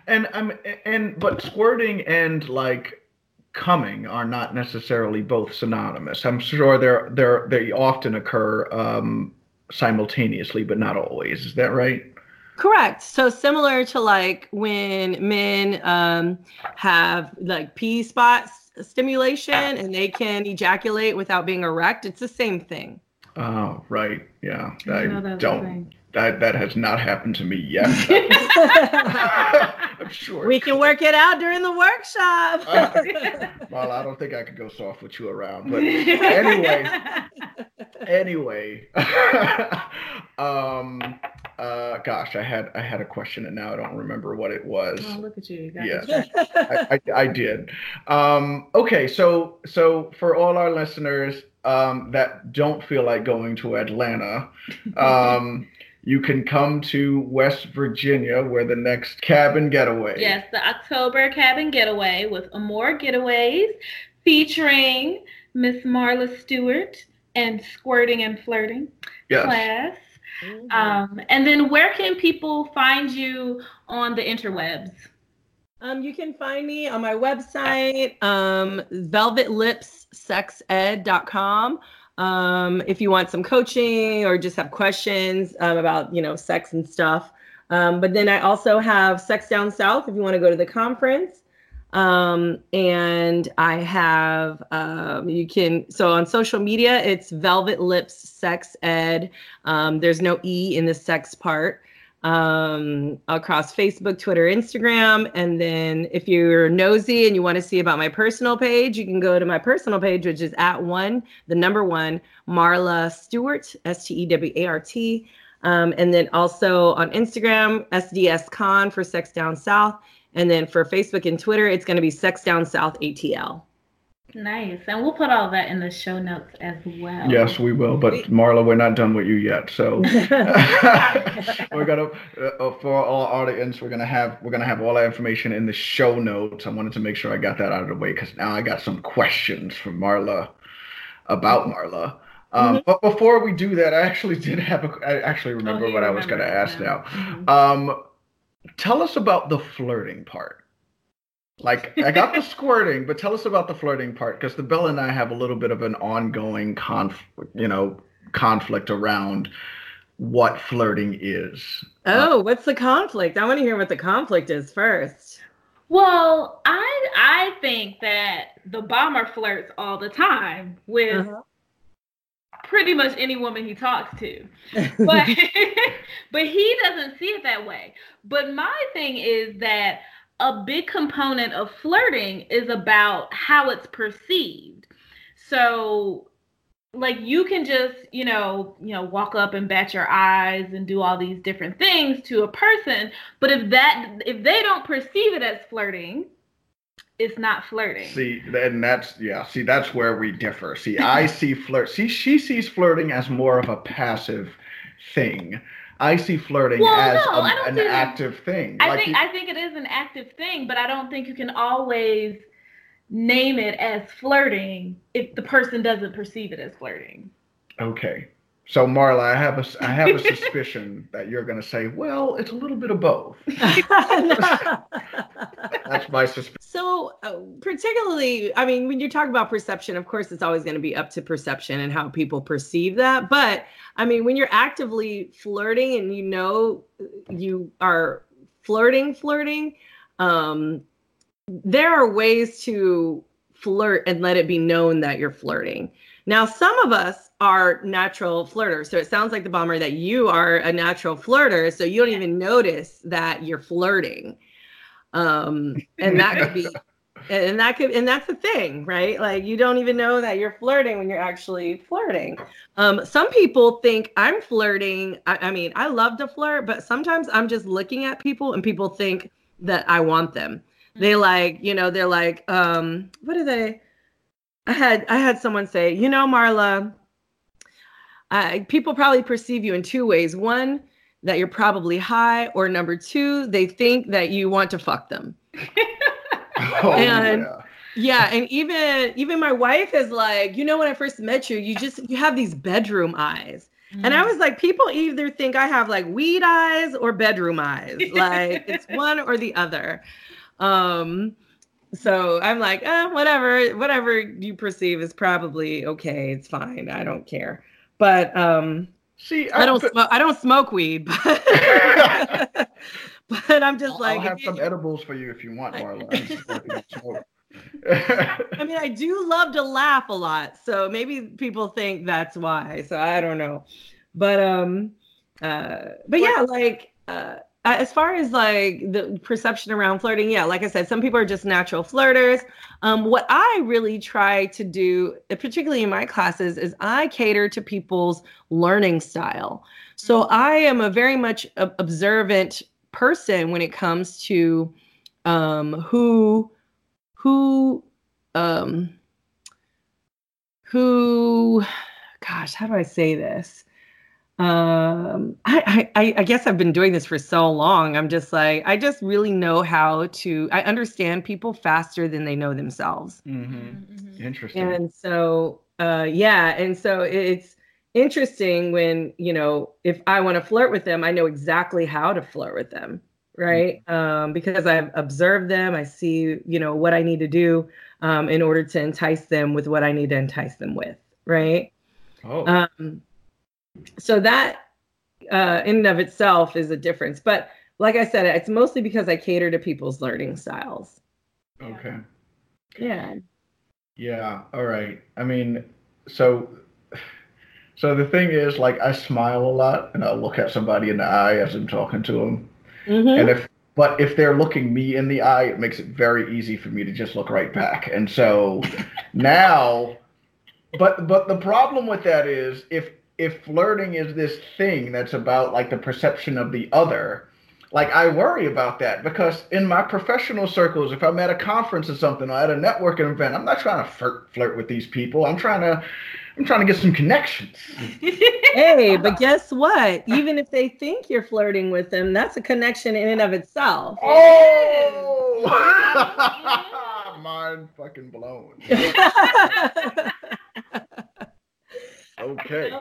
and I'm and but squirting and like coming are not necessarily both synonymous. I'm sure they're they're they often occur um, simultaneously, but not always. Is that right? Correct. So similar to like when men um, have like P spot s- stimulation and they can ejaculate without being erect. It's the same thing. Oh, right. Yeah. I I know that's the don't. That that has not happened to me yet. Sure. we can work it out during the workshop. well, I don't think I could go soft with you around, but anyway, anyway. um, uh, gosh, I had I had a question and now I don't remember what it was. Oh, look at you. you got Yes. I, I, I did. Um, okay, so so for all our listeners um, that don't feel like going to Atlanta, um, you can come to West Virginia, where the next cabin getaway. Yes, the October cabin getaway with Amour Getaways featuring Miss Marla Stewart and Squirting and Flirting Yes. class. Mm-hmm. Um, and then where can people find you on the interwebs? Um, you can find me on my website, um, velvetlipssexed.com. Um, if you want some coaching or just have questions um, about, you know, sex and stuff. Um, but then I also have Sex Down South if you want to go to the conference. Um, and I have, um, you can, so on social media, it's Velvet Lips Sex Ed. Um, there's no E in the sex part. Um, across Facebook, Twitter, Instagram. And then if you're nosy and you want to see about my personal page, you can go to my personal page, which is at one, the number one, Marla Stewart, S T E W A R T. Um, and then also on Instagram, SDS Con for Sex Down South. And then for Facebook and Twitter, it's going to be Sex Down South ATL. Nice. And we'll put all that in the show notes as well. Yes, we will. But Marla, we're not done with you yet. So we're gonna uh, for our audience, we're gonna have we're gonna have all that information in the show notes. I wanted to make sure I got that out of the way because now I got some questions from Marla about Marla. Um, Mhm. But before we do that, I actually did have a. I actually remember you what I was going to ask now. now. Um, tell us about the flirting part. Like I got the squirting, but tell us about the flirting part because the Bella and I have a little bit of an ongoing conf, you know, conflict around what flirting is. Oh, what's the conflict? I want to hear what the conflict is first. Well, I I think that the bomber flirts all the time with Uh-huh. pretty much any woman he talks to. But but he doesn't see it that way. But my thing is that a big component of flirting is about how it's perceived. So like you can just, you know, you know, walk up and bat your eyes and do all these different things to a person, but if that if they don't perceive it as flirting, it's not flirting. See, and that's yeah. See, that's where we differ. See, I see flirt. See, she sees flirting as more of a passive thing. I see flirting Well, as no, a- I don't an see it active thing. I Like think you- I think it is an active thing, but I don't think you can always name it as flirting if the person doesn't perceive it as flirting. Okay. So Marla, I have a s- I have a suspicion that you're going to say, well, it's a little bit of both. That's my suspicion. So, uh, particularly, I mean, when you talk about perception, of course, it's always going to be up to perception and how people perceive that. But I mean, when you're actively flirting and you know you are flirting, flirting, um, there are ways to flirt and let it be known that you're flirting. Now, some of us are natural flirters. So it sounds like the bomber that you are a natural flirter. So you don't even notice that you're flirting. Um, and that could be, and that could, and that's the thing, right? Like you don't even know that you're flirting when you're actually flirting. Um, some people think I'm flirting. I, I mean, I love to flirt, but sometimes I'm just looking at people and people think that I want them. They like, you know, they're like, um, what are they? I had I had someone say, you know, Marla, I, people probably perceive you in two ways. One, that you're probably high, or number two, they think that you want to fuck them. Oh, And- yeah. Yeah, and even even my wife is like, you know, when I first met you, you just you have these bedroom eyes. And I was like, people either think I have like weed eyes or bedroom eyes. Like it's one or the other. Um, so I'm like, eh, whatever, whatever you perceive is probably okay. It's fine. I don't care. But um, See, I don't but- smoke. I don't smoke weed, but but I'm just like. I'll have some you- edibles for you if you want, Marla. I'm just working on smoke. I mean, I do love to laugh a lot, so maybe people think that's why. So I don't know, but um, uh, but yeah, like uh, as far as like the perception around flirting, yeah, like I said, some people are just natural flirters. Um, what I really try to do, uh, particularly in my classes, is I cater to people's learning style. So I am a very much observant person when it comes to um, who who um who gosh how do i say this um I, I i guess i've been doing this for so long i'm just like i just really know how to i understand people faster than they know themselves Mhm. Mhm. Interesting. and so uh yeah and so it's interesting when you know if i want to flirt with them i know exactly how to flirt with them right um because i've observed them i see you know what i need to do um in order to entice them with what i need to entice them with right oh, um so that uh in and of itself is a difference but like i said it's mostly because i cater to people's learning styles okay. yeah Yeah. All right. I mean, so So the thing is, like, I smile a lot, and I'll look at somebody in the eye as I'm talking to them. Mhm. And if, but if they're looking me in the eye, it makes it very easy for me to just look right back. And so now, but but the problem with that is if if flirting is this thing that's about like the perception of the other, like I worry about that because in my professional circles, if I'm at a conference or something or at a networking event, I'm not trying to flirt flirt with these people. I'm trying to I'm trying to get some connections. Hey, but guess what? Even if they think you're flirting with them, that's a connection in and of itself. Oh, mind fucking blown. Okay.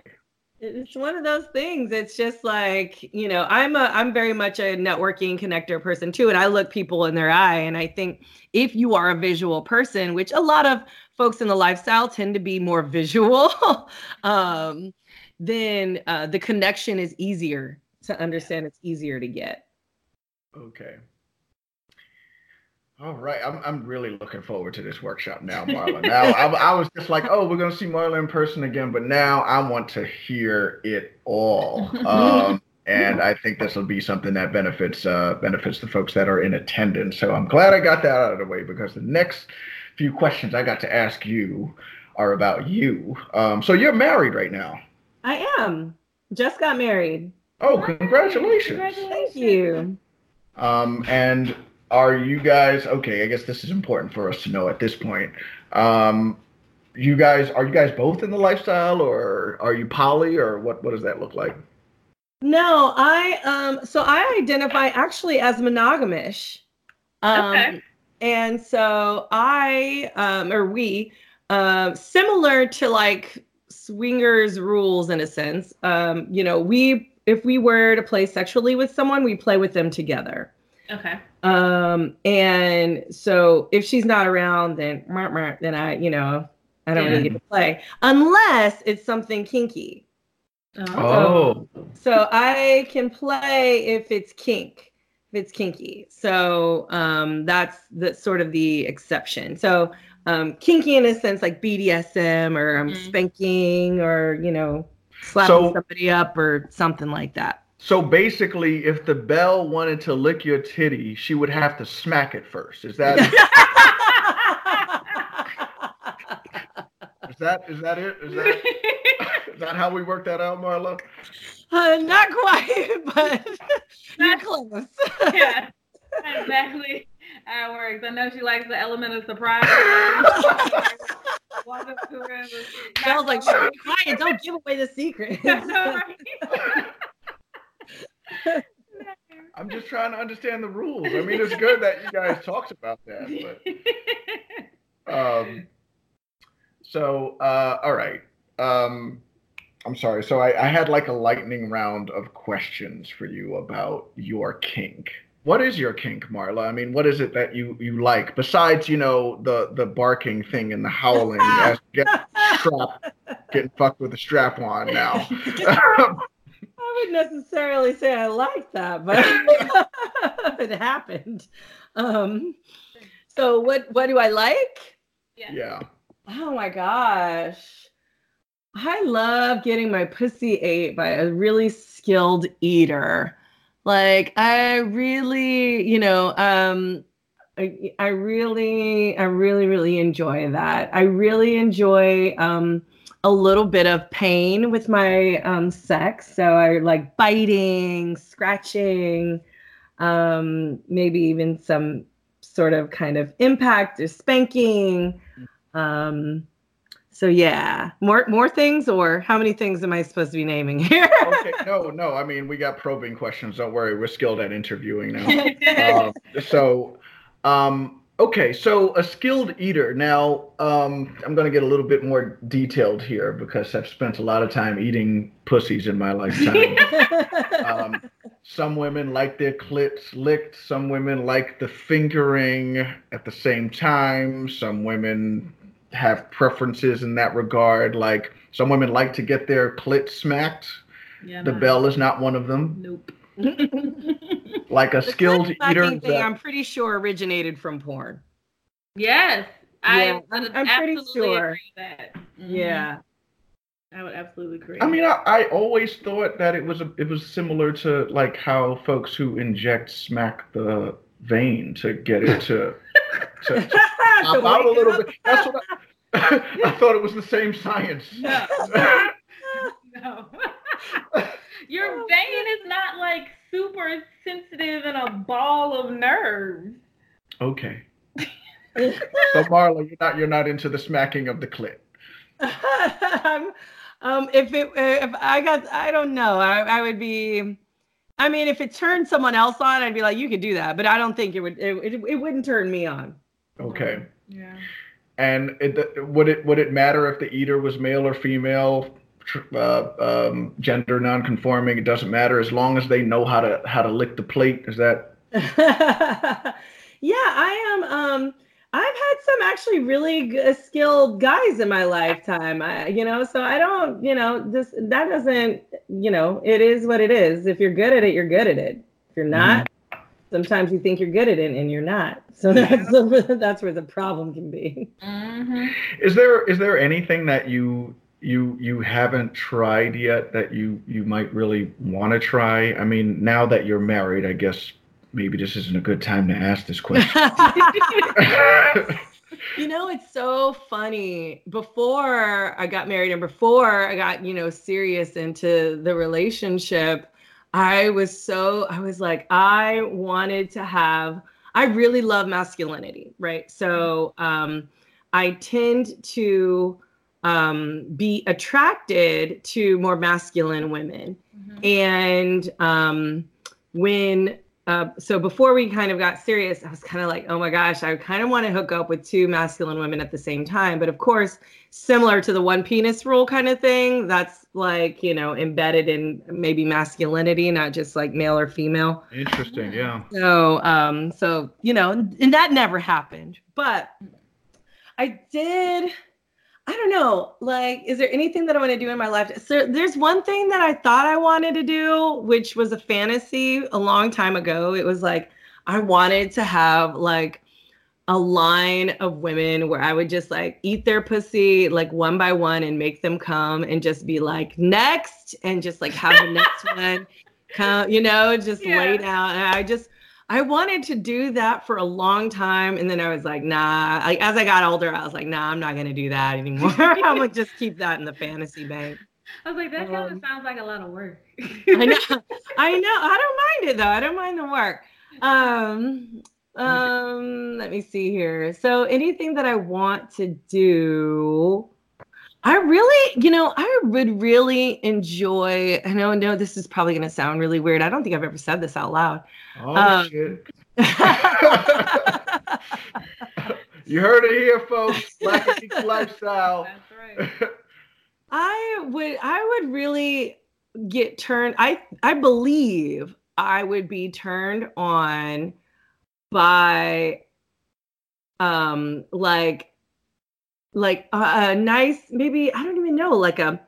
It's one of those things. It's just like you know i'm a i'm very much a networking connector person too and i look people in their eye and i think if you are a visual person which a lot of folks in the lifestyle tend to be more visual um then uh, the connection is easier to understand it's easier to get. Okay. All right, I'm I'm really looking forward to this workshop now, Marla. Now I, I was just like, oh, we're gonna see Marla in person again, but now I want to hear it all, um, and I think this will be something that benefits uh, benefits the folks that are in attendance. So I'm glad I got that out of the way because the next few questions I got to ask you are about you. Um, so you're married right now. i am just got married Oh, congratulations! thank you Um, and are you guys okay? I guess this is important for us to know at this point. Um, you guys are you guys both in the lifestyle, or are you poly, or what? What does that look like? No, I um so I identify actually as monogamish. Um Okay. and so I um or we um similar to like swingers rules in a sense. Um you know, we if we were to play sexually with someone, we play with them together. Okay. Um and so if she's not around then then I, you know, I don't really get to play unless it's something kinky. Oh, So I can play if it's kink, if it's kinky. So um, that's the sort of the exception. So um, kinky in a sense like BDSM or um, Mm. spanking or you know slapping So- somebody up or something like that. So basically, if the Belle wanted to lick your titty, she would have to smack it first. Is that is that is that it? Is that is that how we work that out, Marla? Uh, not quite, but you're close. yeah. That's exactly how it works. I know she likes the element of surprise. Walk up to her and just- I was like, "Shh, be quiet, don't give away the secret. I'm just trying to understand the rules. I mean, it's good that you guys talked about that, but um, so uh, all right. Um, I'm sorry. So I, I had like a lightning round of questions for you about your kink. What is your kink, Marla? I mean, what is it that you you like besides you know the the barking thing and the howling as you get strapped, getting fucked with a strap on now? I wouldn't necessarily say I like that, but it happened. Um, so what what do I like? yeah. Oh my gosh. I love getting my pussy ate by a really skilled eater. Like I really, you know, um I, I really I really really enjoy that. I really enjoy um a little bit of pain with my um sex. So I like biting, scratching, um maybe even some sort of kind of impact or spanking. Um so yeah, more more things or how many things am I supposed to be naming here? Okay. No, no. I mean, we got probing questions. Don't worry. We're skilled at interviewing now. um, so, um, okay, so a skilled eater. Now, um, I'm going to get a little bit more detailed here because I've spent a lot of time eating pussies in my lifetime. um, some women like their clits licked. Some women like the fingering at the same time. Some women have preferences in that regard. Like some women like to get their clit smacked. Yeah, The no. Belle is not one of them. Nope. Like a The skilled eater. thing, that- I'm pretty sure originated from porn. Yes. Yeah, I I'm- I'm pretty sure. agree with that. Mhm. Yeah. I would absolutely agree. I mean, I, I always thought that it was a, it was similar to like how folks who inject smack the vein to get it to to, to pop out a little up. bit. That's what I, I thought it was the same science. No. no. Your Oh, vein is not like super sensitive and a ball of nerves. okay. So Marla, you're not you're not into the smacking of the clit. um, um, if it if I got I don't know I, I would be I mean if it turned someone else on I'd be like you could do that but I don't think it would it, it, it wouldn't turn me on Okay. Yeah. And it, would it would it matter if the eater was male or female, tr- uh, um, gender nonconforming? It doesn't matter as long as they know how to how to lick the plate. Is that yeah I am um I've had some actually really g- skilled guys in my lifetime I, you know so I don't you know this that doesn't you know it is what it is if you're good at it you're good at it if you're not sometimes you think you're good at it and you're not so that's the, that's where the problem can be Mm-hmm. is there is there anything that you you you haven't tried yet that you you might really want to try? I mean, now that you're married, I guess maybe this isn't a good time to ask this question. you know it's so funny before i got married and before i got you know serious into the relationship i was so i was like i wanted to have i really love masculinity right so um i tend to um be attracted to more masculine women and um when uh, so before we kind of got serious, I was kind of like, oh my gosh, I kind of want to hook up with two masculine women at the same time. But of course, similar to the one penis rule kind of thing, that's like, you know, embedded in maybe masculinity, not just like male or female. Interesting, yeah. So, um, so you know, and that never happened. But I did. I don't know. Like, is there anything that I want to do in my life? So there's one thing that I thought I wanted to do, which was a fantasy a long time ago. It was like I wanted to have like a line of women where I would just like eat their pussy like one by one and make them come and just be like next and just like have the next one come, you know, just Yeah. lay down. And I just I wanted to do that for a long time. And then I was like, nah. Like as I got older, I was like, nah, I'm not gonna do that anymore. I'm gonna just keep that in the fantasy bank. I was like, that kind Um, of sounds like a lot of work. I know, I know. I don't mind it though. I don't mind the work. Um, um, let me see here. So anything that I want to do, I really, you know, I would really enjoy. I know, no, this is probably going to sound really weird. I don't think I've ever said this out loud. Oh Um, shit. You heard it here, folks. Black lifestyle. That's right. I would I would really get turned I I believe I would be turned on by um like like a, a nice maybe I don't even know like a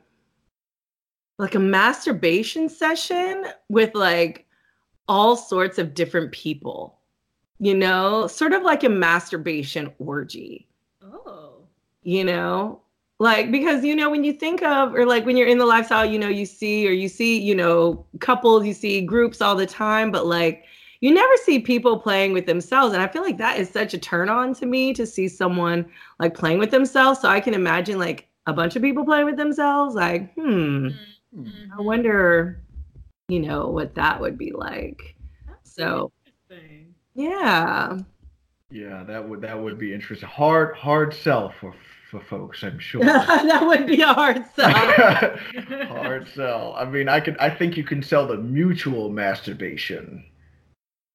like a masturbation session with like all sorts of different people you know? Sort of like a masturbation orgy. Oh. you know? Like because you know when you think of or like when you're in the lifestyle you know you see or you see you know couples you see groups all the time but like you never see people playing with themselves and i feel like that is such a turn on to me to see someone like playing with themselves. So i can imagine like a bunch of people playing with themselves like hmm i wonder you know what that would be like. So yeah. Yeah, that would that would be interesting. Hard hard sell for for folks, I'm sure. that would be a hard sell. Hard sell. I mean, I could I think you can sell the mutual masturbation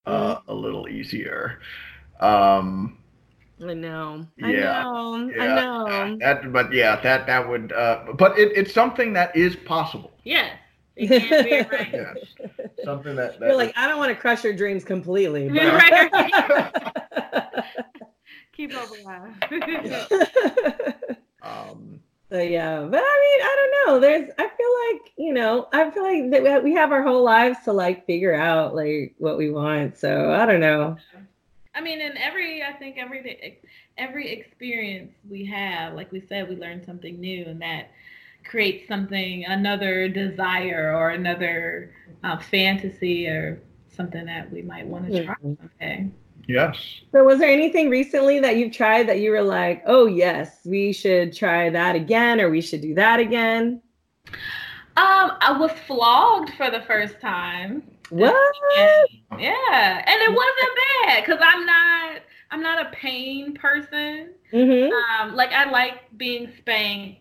uh, a little easier. Um, I know. I Yeah, know. yeah, I know. that but yeah, that that would uh, but it, it's something that is possible. Yeah. It can be right. Yes. Something that, that You're like, I don't want to crush your dreams completely. But... Keep up alive. um so yeah, but I mean, I don't know. There's, I feel like, you know, I feel like that we have- we have our whole lives to like figure out like what we want. So I don't know. I mean, in every, I think every every experience we have, like we said, we learn something new, and that creates something, another desire or another uh, fantasy or something that we might want to try Mhm. someday. Yes. So, was there anything recently that you've tried that you were like, oh, yes, we should try that again or we should do that again? Um, I was flogged for the first time. What? Yeah, and it wasn't bad because I'm not I'm not a pain person. Mm-hmm. Um, like I like being spanked,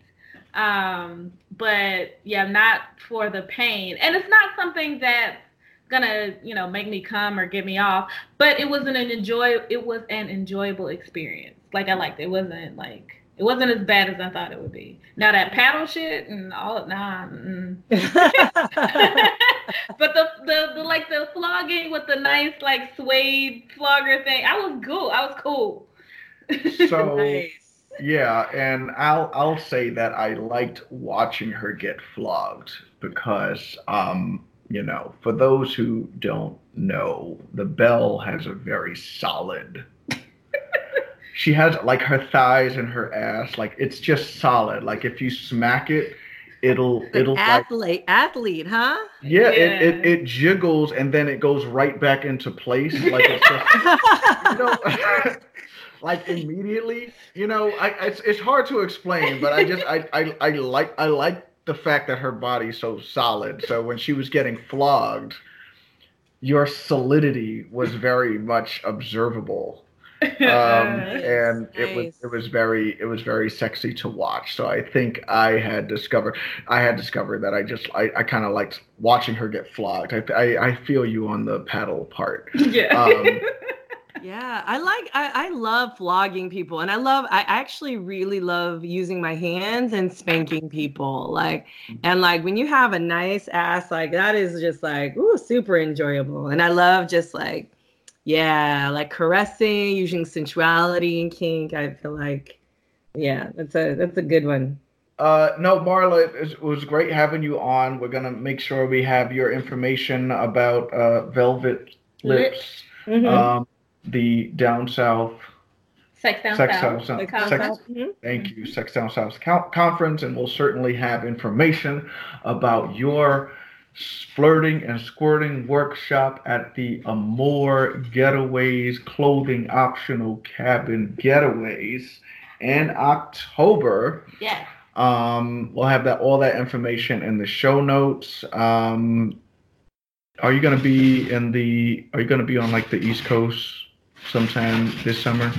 um, but yeah, not for the pain. And it's not something that's gonna you know make me come or get me off. But it wasn't an enjoy it was an enjoyable experience. Like I liked it. It wasn't like it wasn't as bad as I thought it would be. Now that paddle shit and all nah. mm. but the, the the like the flogging with the nice like suede flogger thing, I was cool. I was cool. So nice. yeah, and I'll I'll say that I liked watching her get flogged because um you know for those who don't know the Belle has a very solid she has like her thighs and her ass like it's just solid like if you smack it it'll it'll like athlete, athlete, huh? yeah, It, it it jiggles and then it goes right back into place like it's just you know, like immediately. You know, I it's, it's hard to explain, but I just I, I I like I like the fact that her body's so solid. So when she was getting flogged, your solidity was very much observable. Um, and it was it was very it was very sexy to watch. So I think I had discovered I had discovered that I just I, I kind of liked watching her get flogged. I, I I feel you on the paddle part. yeah. Um, Yeah, I like I, I love flogging people and I love I actually really love using my hands and spanking people. Like and like when you have a nice ass like that is just like ooh super enjoyable. And I love just like yeah, like caressing, using sensuality and kink. I feel like yeah, that's a that's a good one. Uh, no, Marla, it was- great having you on. We're gonna make sure we have your information about uh, Velvet Lips, Mhm. um, the Down South Sex down Sex south. Down the South. conference. Sex, thank you, Sex Down South conference, and we'll certainly have information about your flirting and squirting workshop at the Amour Getaways Clothing Optional Cabin Getaways in October. Yeah. Um, we'll have that all that information in the show notes. Um, are you gonna be in the? Are you gonna be on like the East Coast sometime this summer?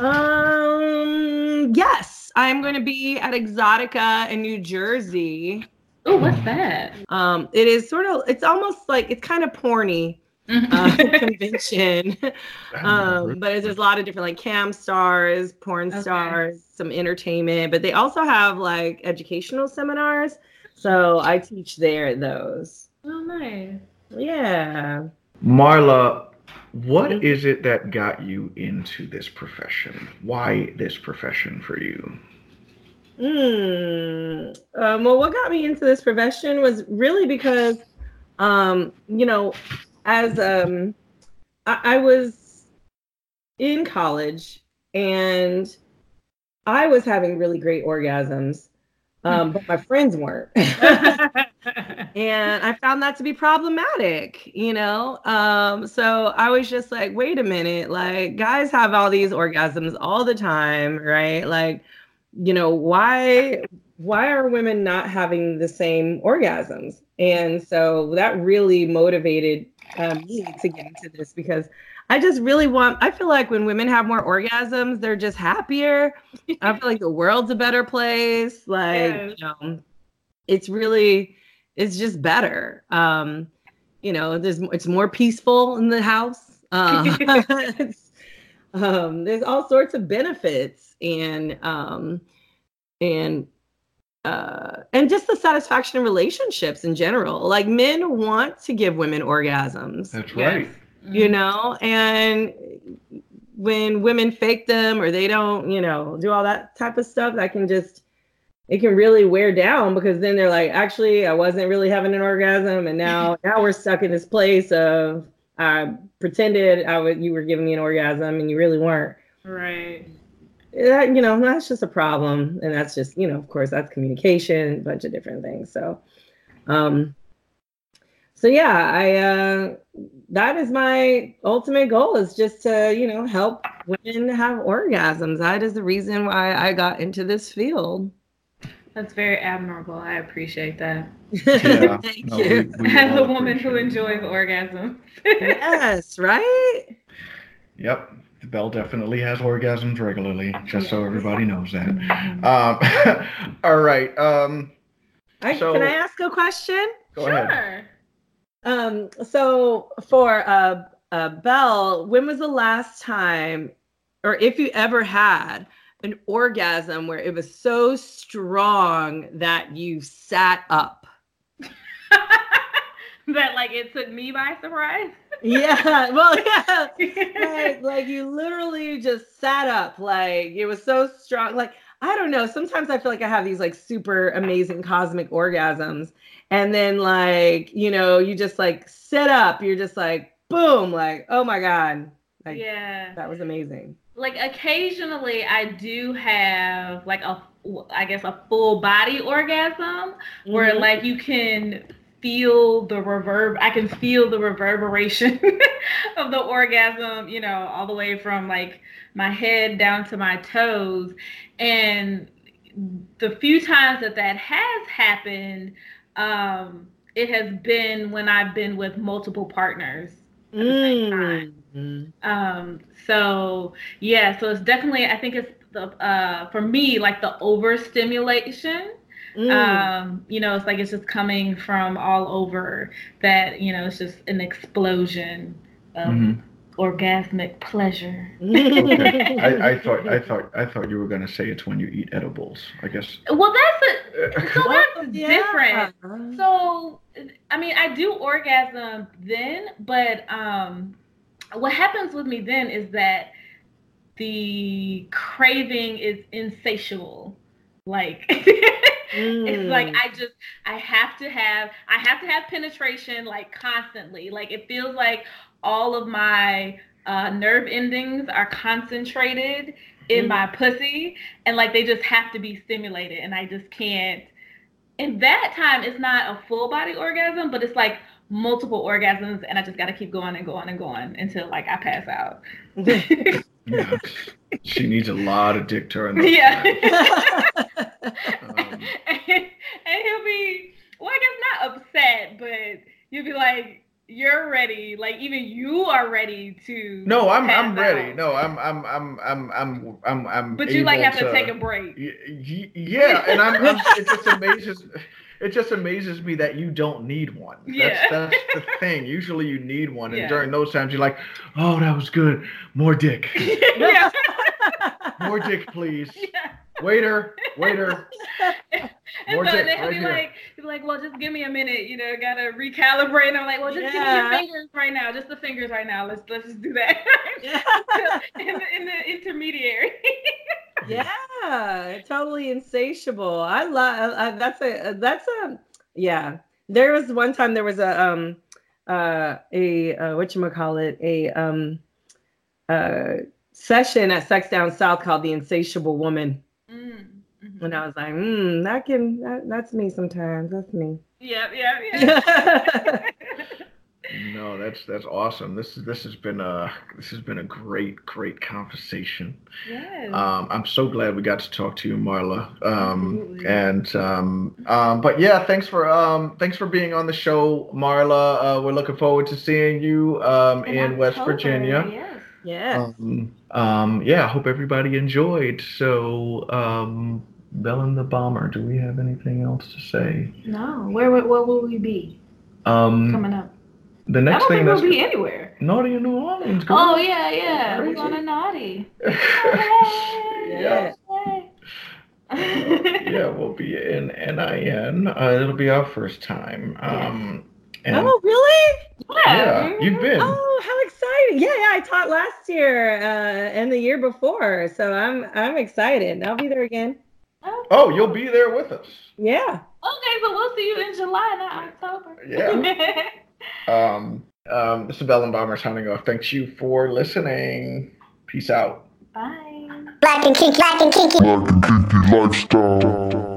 Um yes, I'm going to be at Exxxotica in New Jersey. Oh, what's that? Um, it is sort of, it's almost like it's kind of porny uh, convention, um, but it's, there's a lot of different like cam stars, porn Okay. stars, some entertainment, but they also have like educational seminars. So I teach there at those. oh, nice. Yeah. Marla, what Mhm. it that got you into this profession? Why this profession for you? Mm. Um, well, what got me into this profession was really because, um, you know, as um, I, I was in college and I was having really great orgasms, um, but my friends weren't. and I found that to be problematic, you know. Um, so I was just like, wait a minute, like guys have all these orgasms all the time, right? Like, you know, why why are women not having the same orgasms? And so that really motivated um, me to get into this because I just really want. I feel like when women have more orgasms, they're just happier. I feel like the world's a better place. Like, Yes. you know, it's really, it's just better. Um, you know, there's it's more peaceful in the house. Um, um, there's all sorts of benefits and um, and uh, and just the satisfaction in relationships in general. Like men want to give women orgasms That's Yes. right. you know and when women fake them or they don't you know do all that type of stuff that can just it can really wear down because then they're like actually i wasn't really having an orgasm and now now we're stuck in this place of i pretended i would you were giving me an orgasm and you really weren't Right. that, you know, that's just a problem. And that's just, you know, of course, that's communication, a bunch of different things. So, um, so yeah, I, uh, that is my ultimate goal is just to, you know, help women have orgasms. That is the reason why I got into this field. That's very admirable. I appreciate that. Yeah, Thank no, you. we- we As a woman who appreciate it. enjoys orgasm. yes, right? Yep. Belle definitely has orgasms regularly, just so everybody knows that. Mhm. Um, all right. Um, I, So- can I ask a question? go ahead. Sure. Um, so for uh, uh, Belle, when was the last time, or if you ever had, an orgasm where it was so strong that you sat up? that like it took me by surprise. Yeah, well, yeah. like, like you literally just sat up like it was so strong like i don't know sometimes i feel like i have these like super amazing cosmic orgasms and then like you know you just like sit up you're just like boom like oh my god like yeah. that was amazing Like occasionally I do have like a I guess a full body orgasm where Mhm. like you can feel the reverb I can feel the reverberation of the orgasm, you know, all the way from like my head down to my toes and the few times that that has happened um it has been when I've been with multiple partners at the same time. Mm. Um, so yeah, so it's definitely I think it's the uh for me like the overstimulation. Mm. Um, you know, it's like it's just coming from all over that, you know, it's just an explosion of Mhm. orgasmic pleasure. Okay. I, I thought I thought I thought you were gonna say it's when you eat edibles. I guess. Well that's a so that's Yeah. different. So I mean I do orgasm then, but um what happens with me then is that the craving is insatiable. Like it's like Mm. I just I have to have I have to have penetration like constantly. Like it feels like all of my uh, nerve endings are concentrated in Mhm. my pussy and like they just have to be stimulated and I just can't in that time it's not a full body orgasm but it's like multiple orgasms and I just got to keep going and going and going until like I pass out. Yeah. she needs a lot of dick to her. yeah. Um, and, and he'll be well i guess not upset but you'll be like you're ready like even you are ready to No, I'm I'm ready. out. No, I'm I'm I'm I'm I'm I'm I'm. but you like have to take a break Y- y- Yeah, and I'm, I'm it just amazes it just amazes me that you don't need one. Yeah. That's that's the thing. Usually you need one, and Yeah. during those times you're like, oh, that was good. More dick. yeah, More dick, please. yeah. Waiter, waiter. and More so dick then he'll right be here. like he'll be like well just give me a minute you know gotta recalibrate and i'm like well just give me your fingers right now just the fingers right now let's let's just do that in, the, in the intermediary yeah, totally insatiable. I love uh, that's a that's a yeah. There was one time there was a um uh a uh, what you call it a um uh session at Sex Down South called the Insatiable Woman, mm. mhm. and I was like, mm, that can that, that's me sometimes. That's me. yep yep yep No, that's that's awesome. This is this has been a this has been a great great conversation. yes Um, I'm so glad we got to talk to you, Marla. Um, Absolutely. and um, um, but yeah, thanks for um, thanks for being on the show, Marla. Uh, we're looking forward to seeing you um, in West October, Virginia. yes. yes. Um, um, yeah, I hope everybody enjoyed. So, um, Belle and the Bomber, do we have anything else to say? No, where where, where will we be Um, coming up? The I next don't thing think we'll that's be anywhere. Naughty in New Orleans. girl. Oh yeah, yeah, we're going to naughty. yeah. yeah, we'll be in NIN. Uh, it'll be our first time. Um, and oh really? yeah, mhm. you've been. Oh, how exciting! Yeah, yeah. I taught last year uh, and the year before, so I'm I'm excited. I'll be there again. Oh, you'll be there with us. Yeah. Okay, so we'll see you in July, not October. Yeah. Um, um, this is Belle and Bomber signing off. Thanks you for listening. Peace out. Bye. Black and kinky, black and kinky. Black and kinky lifestyle.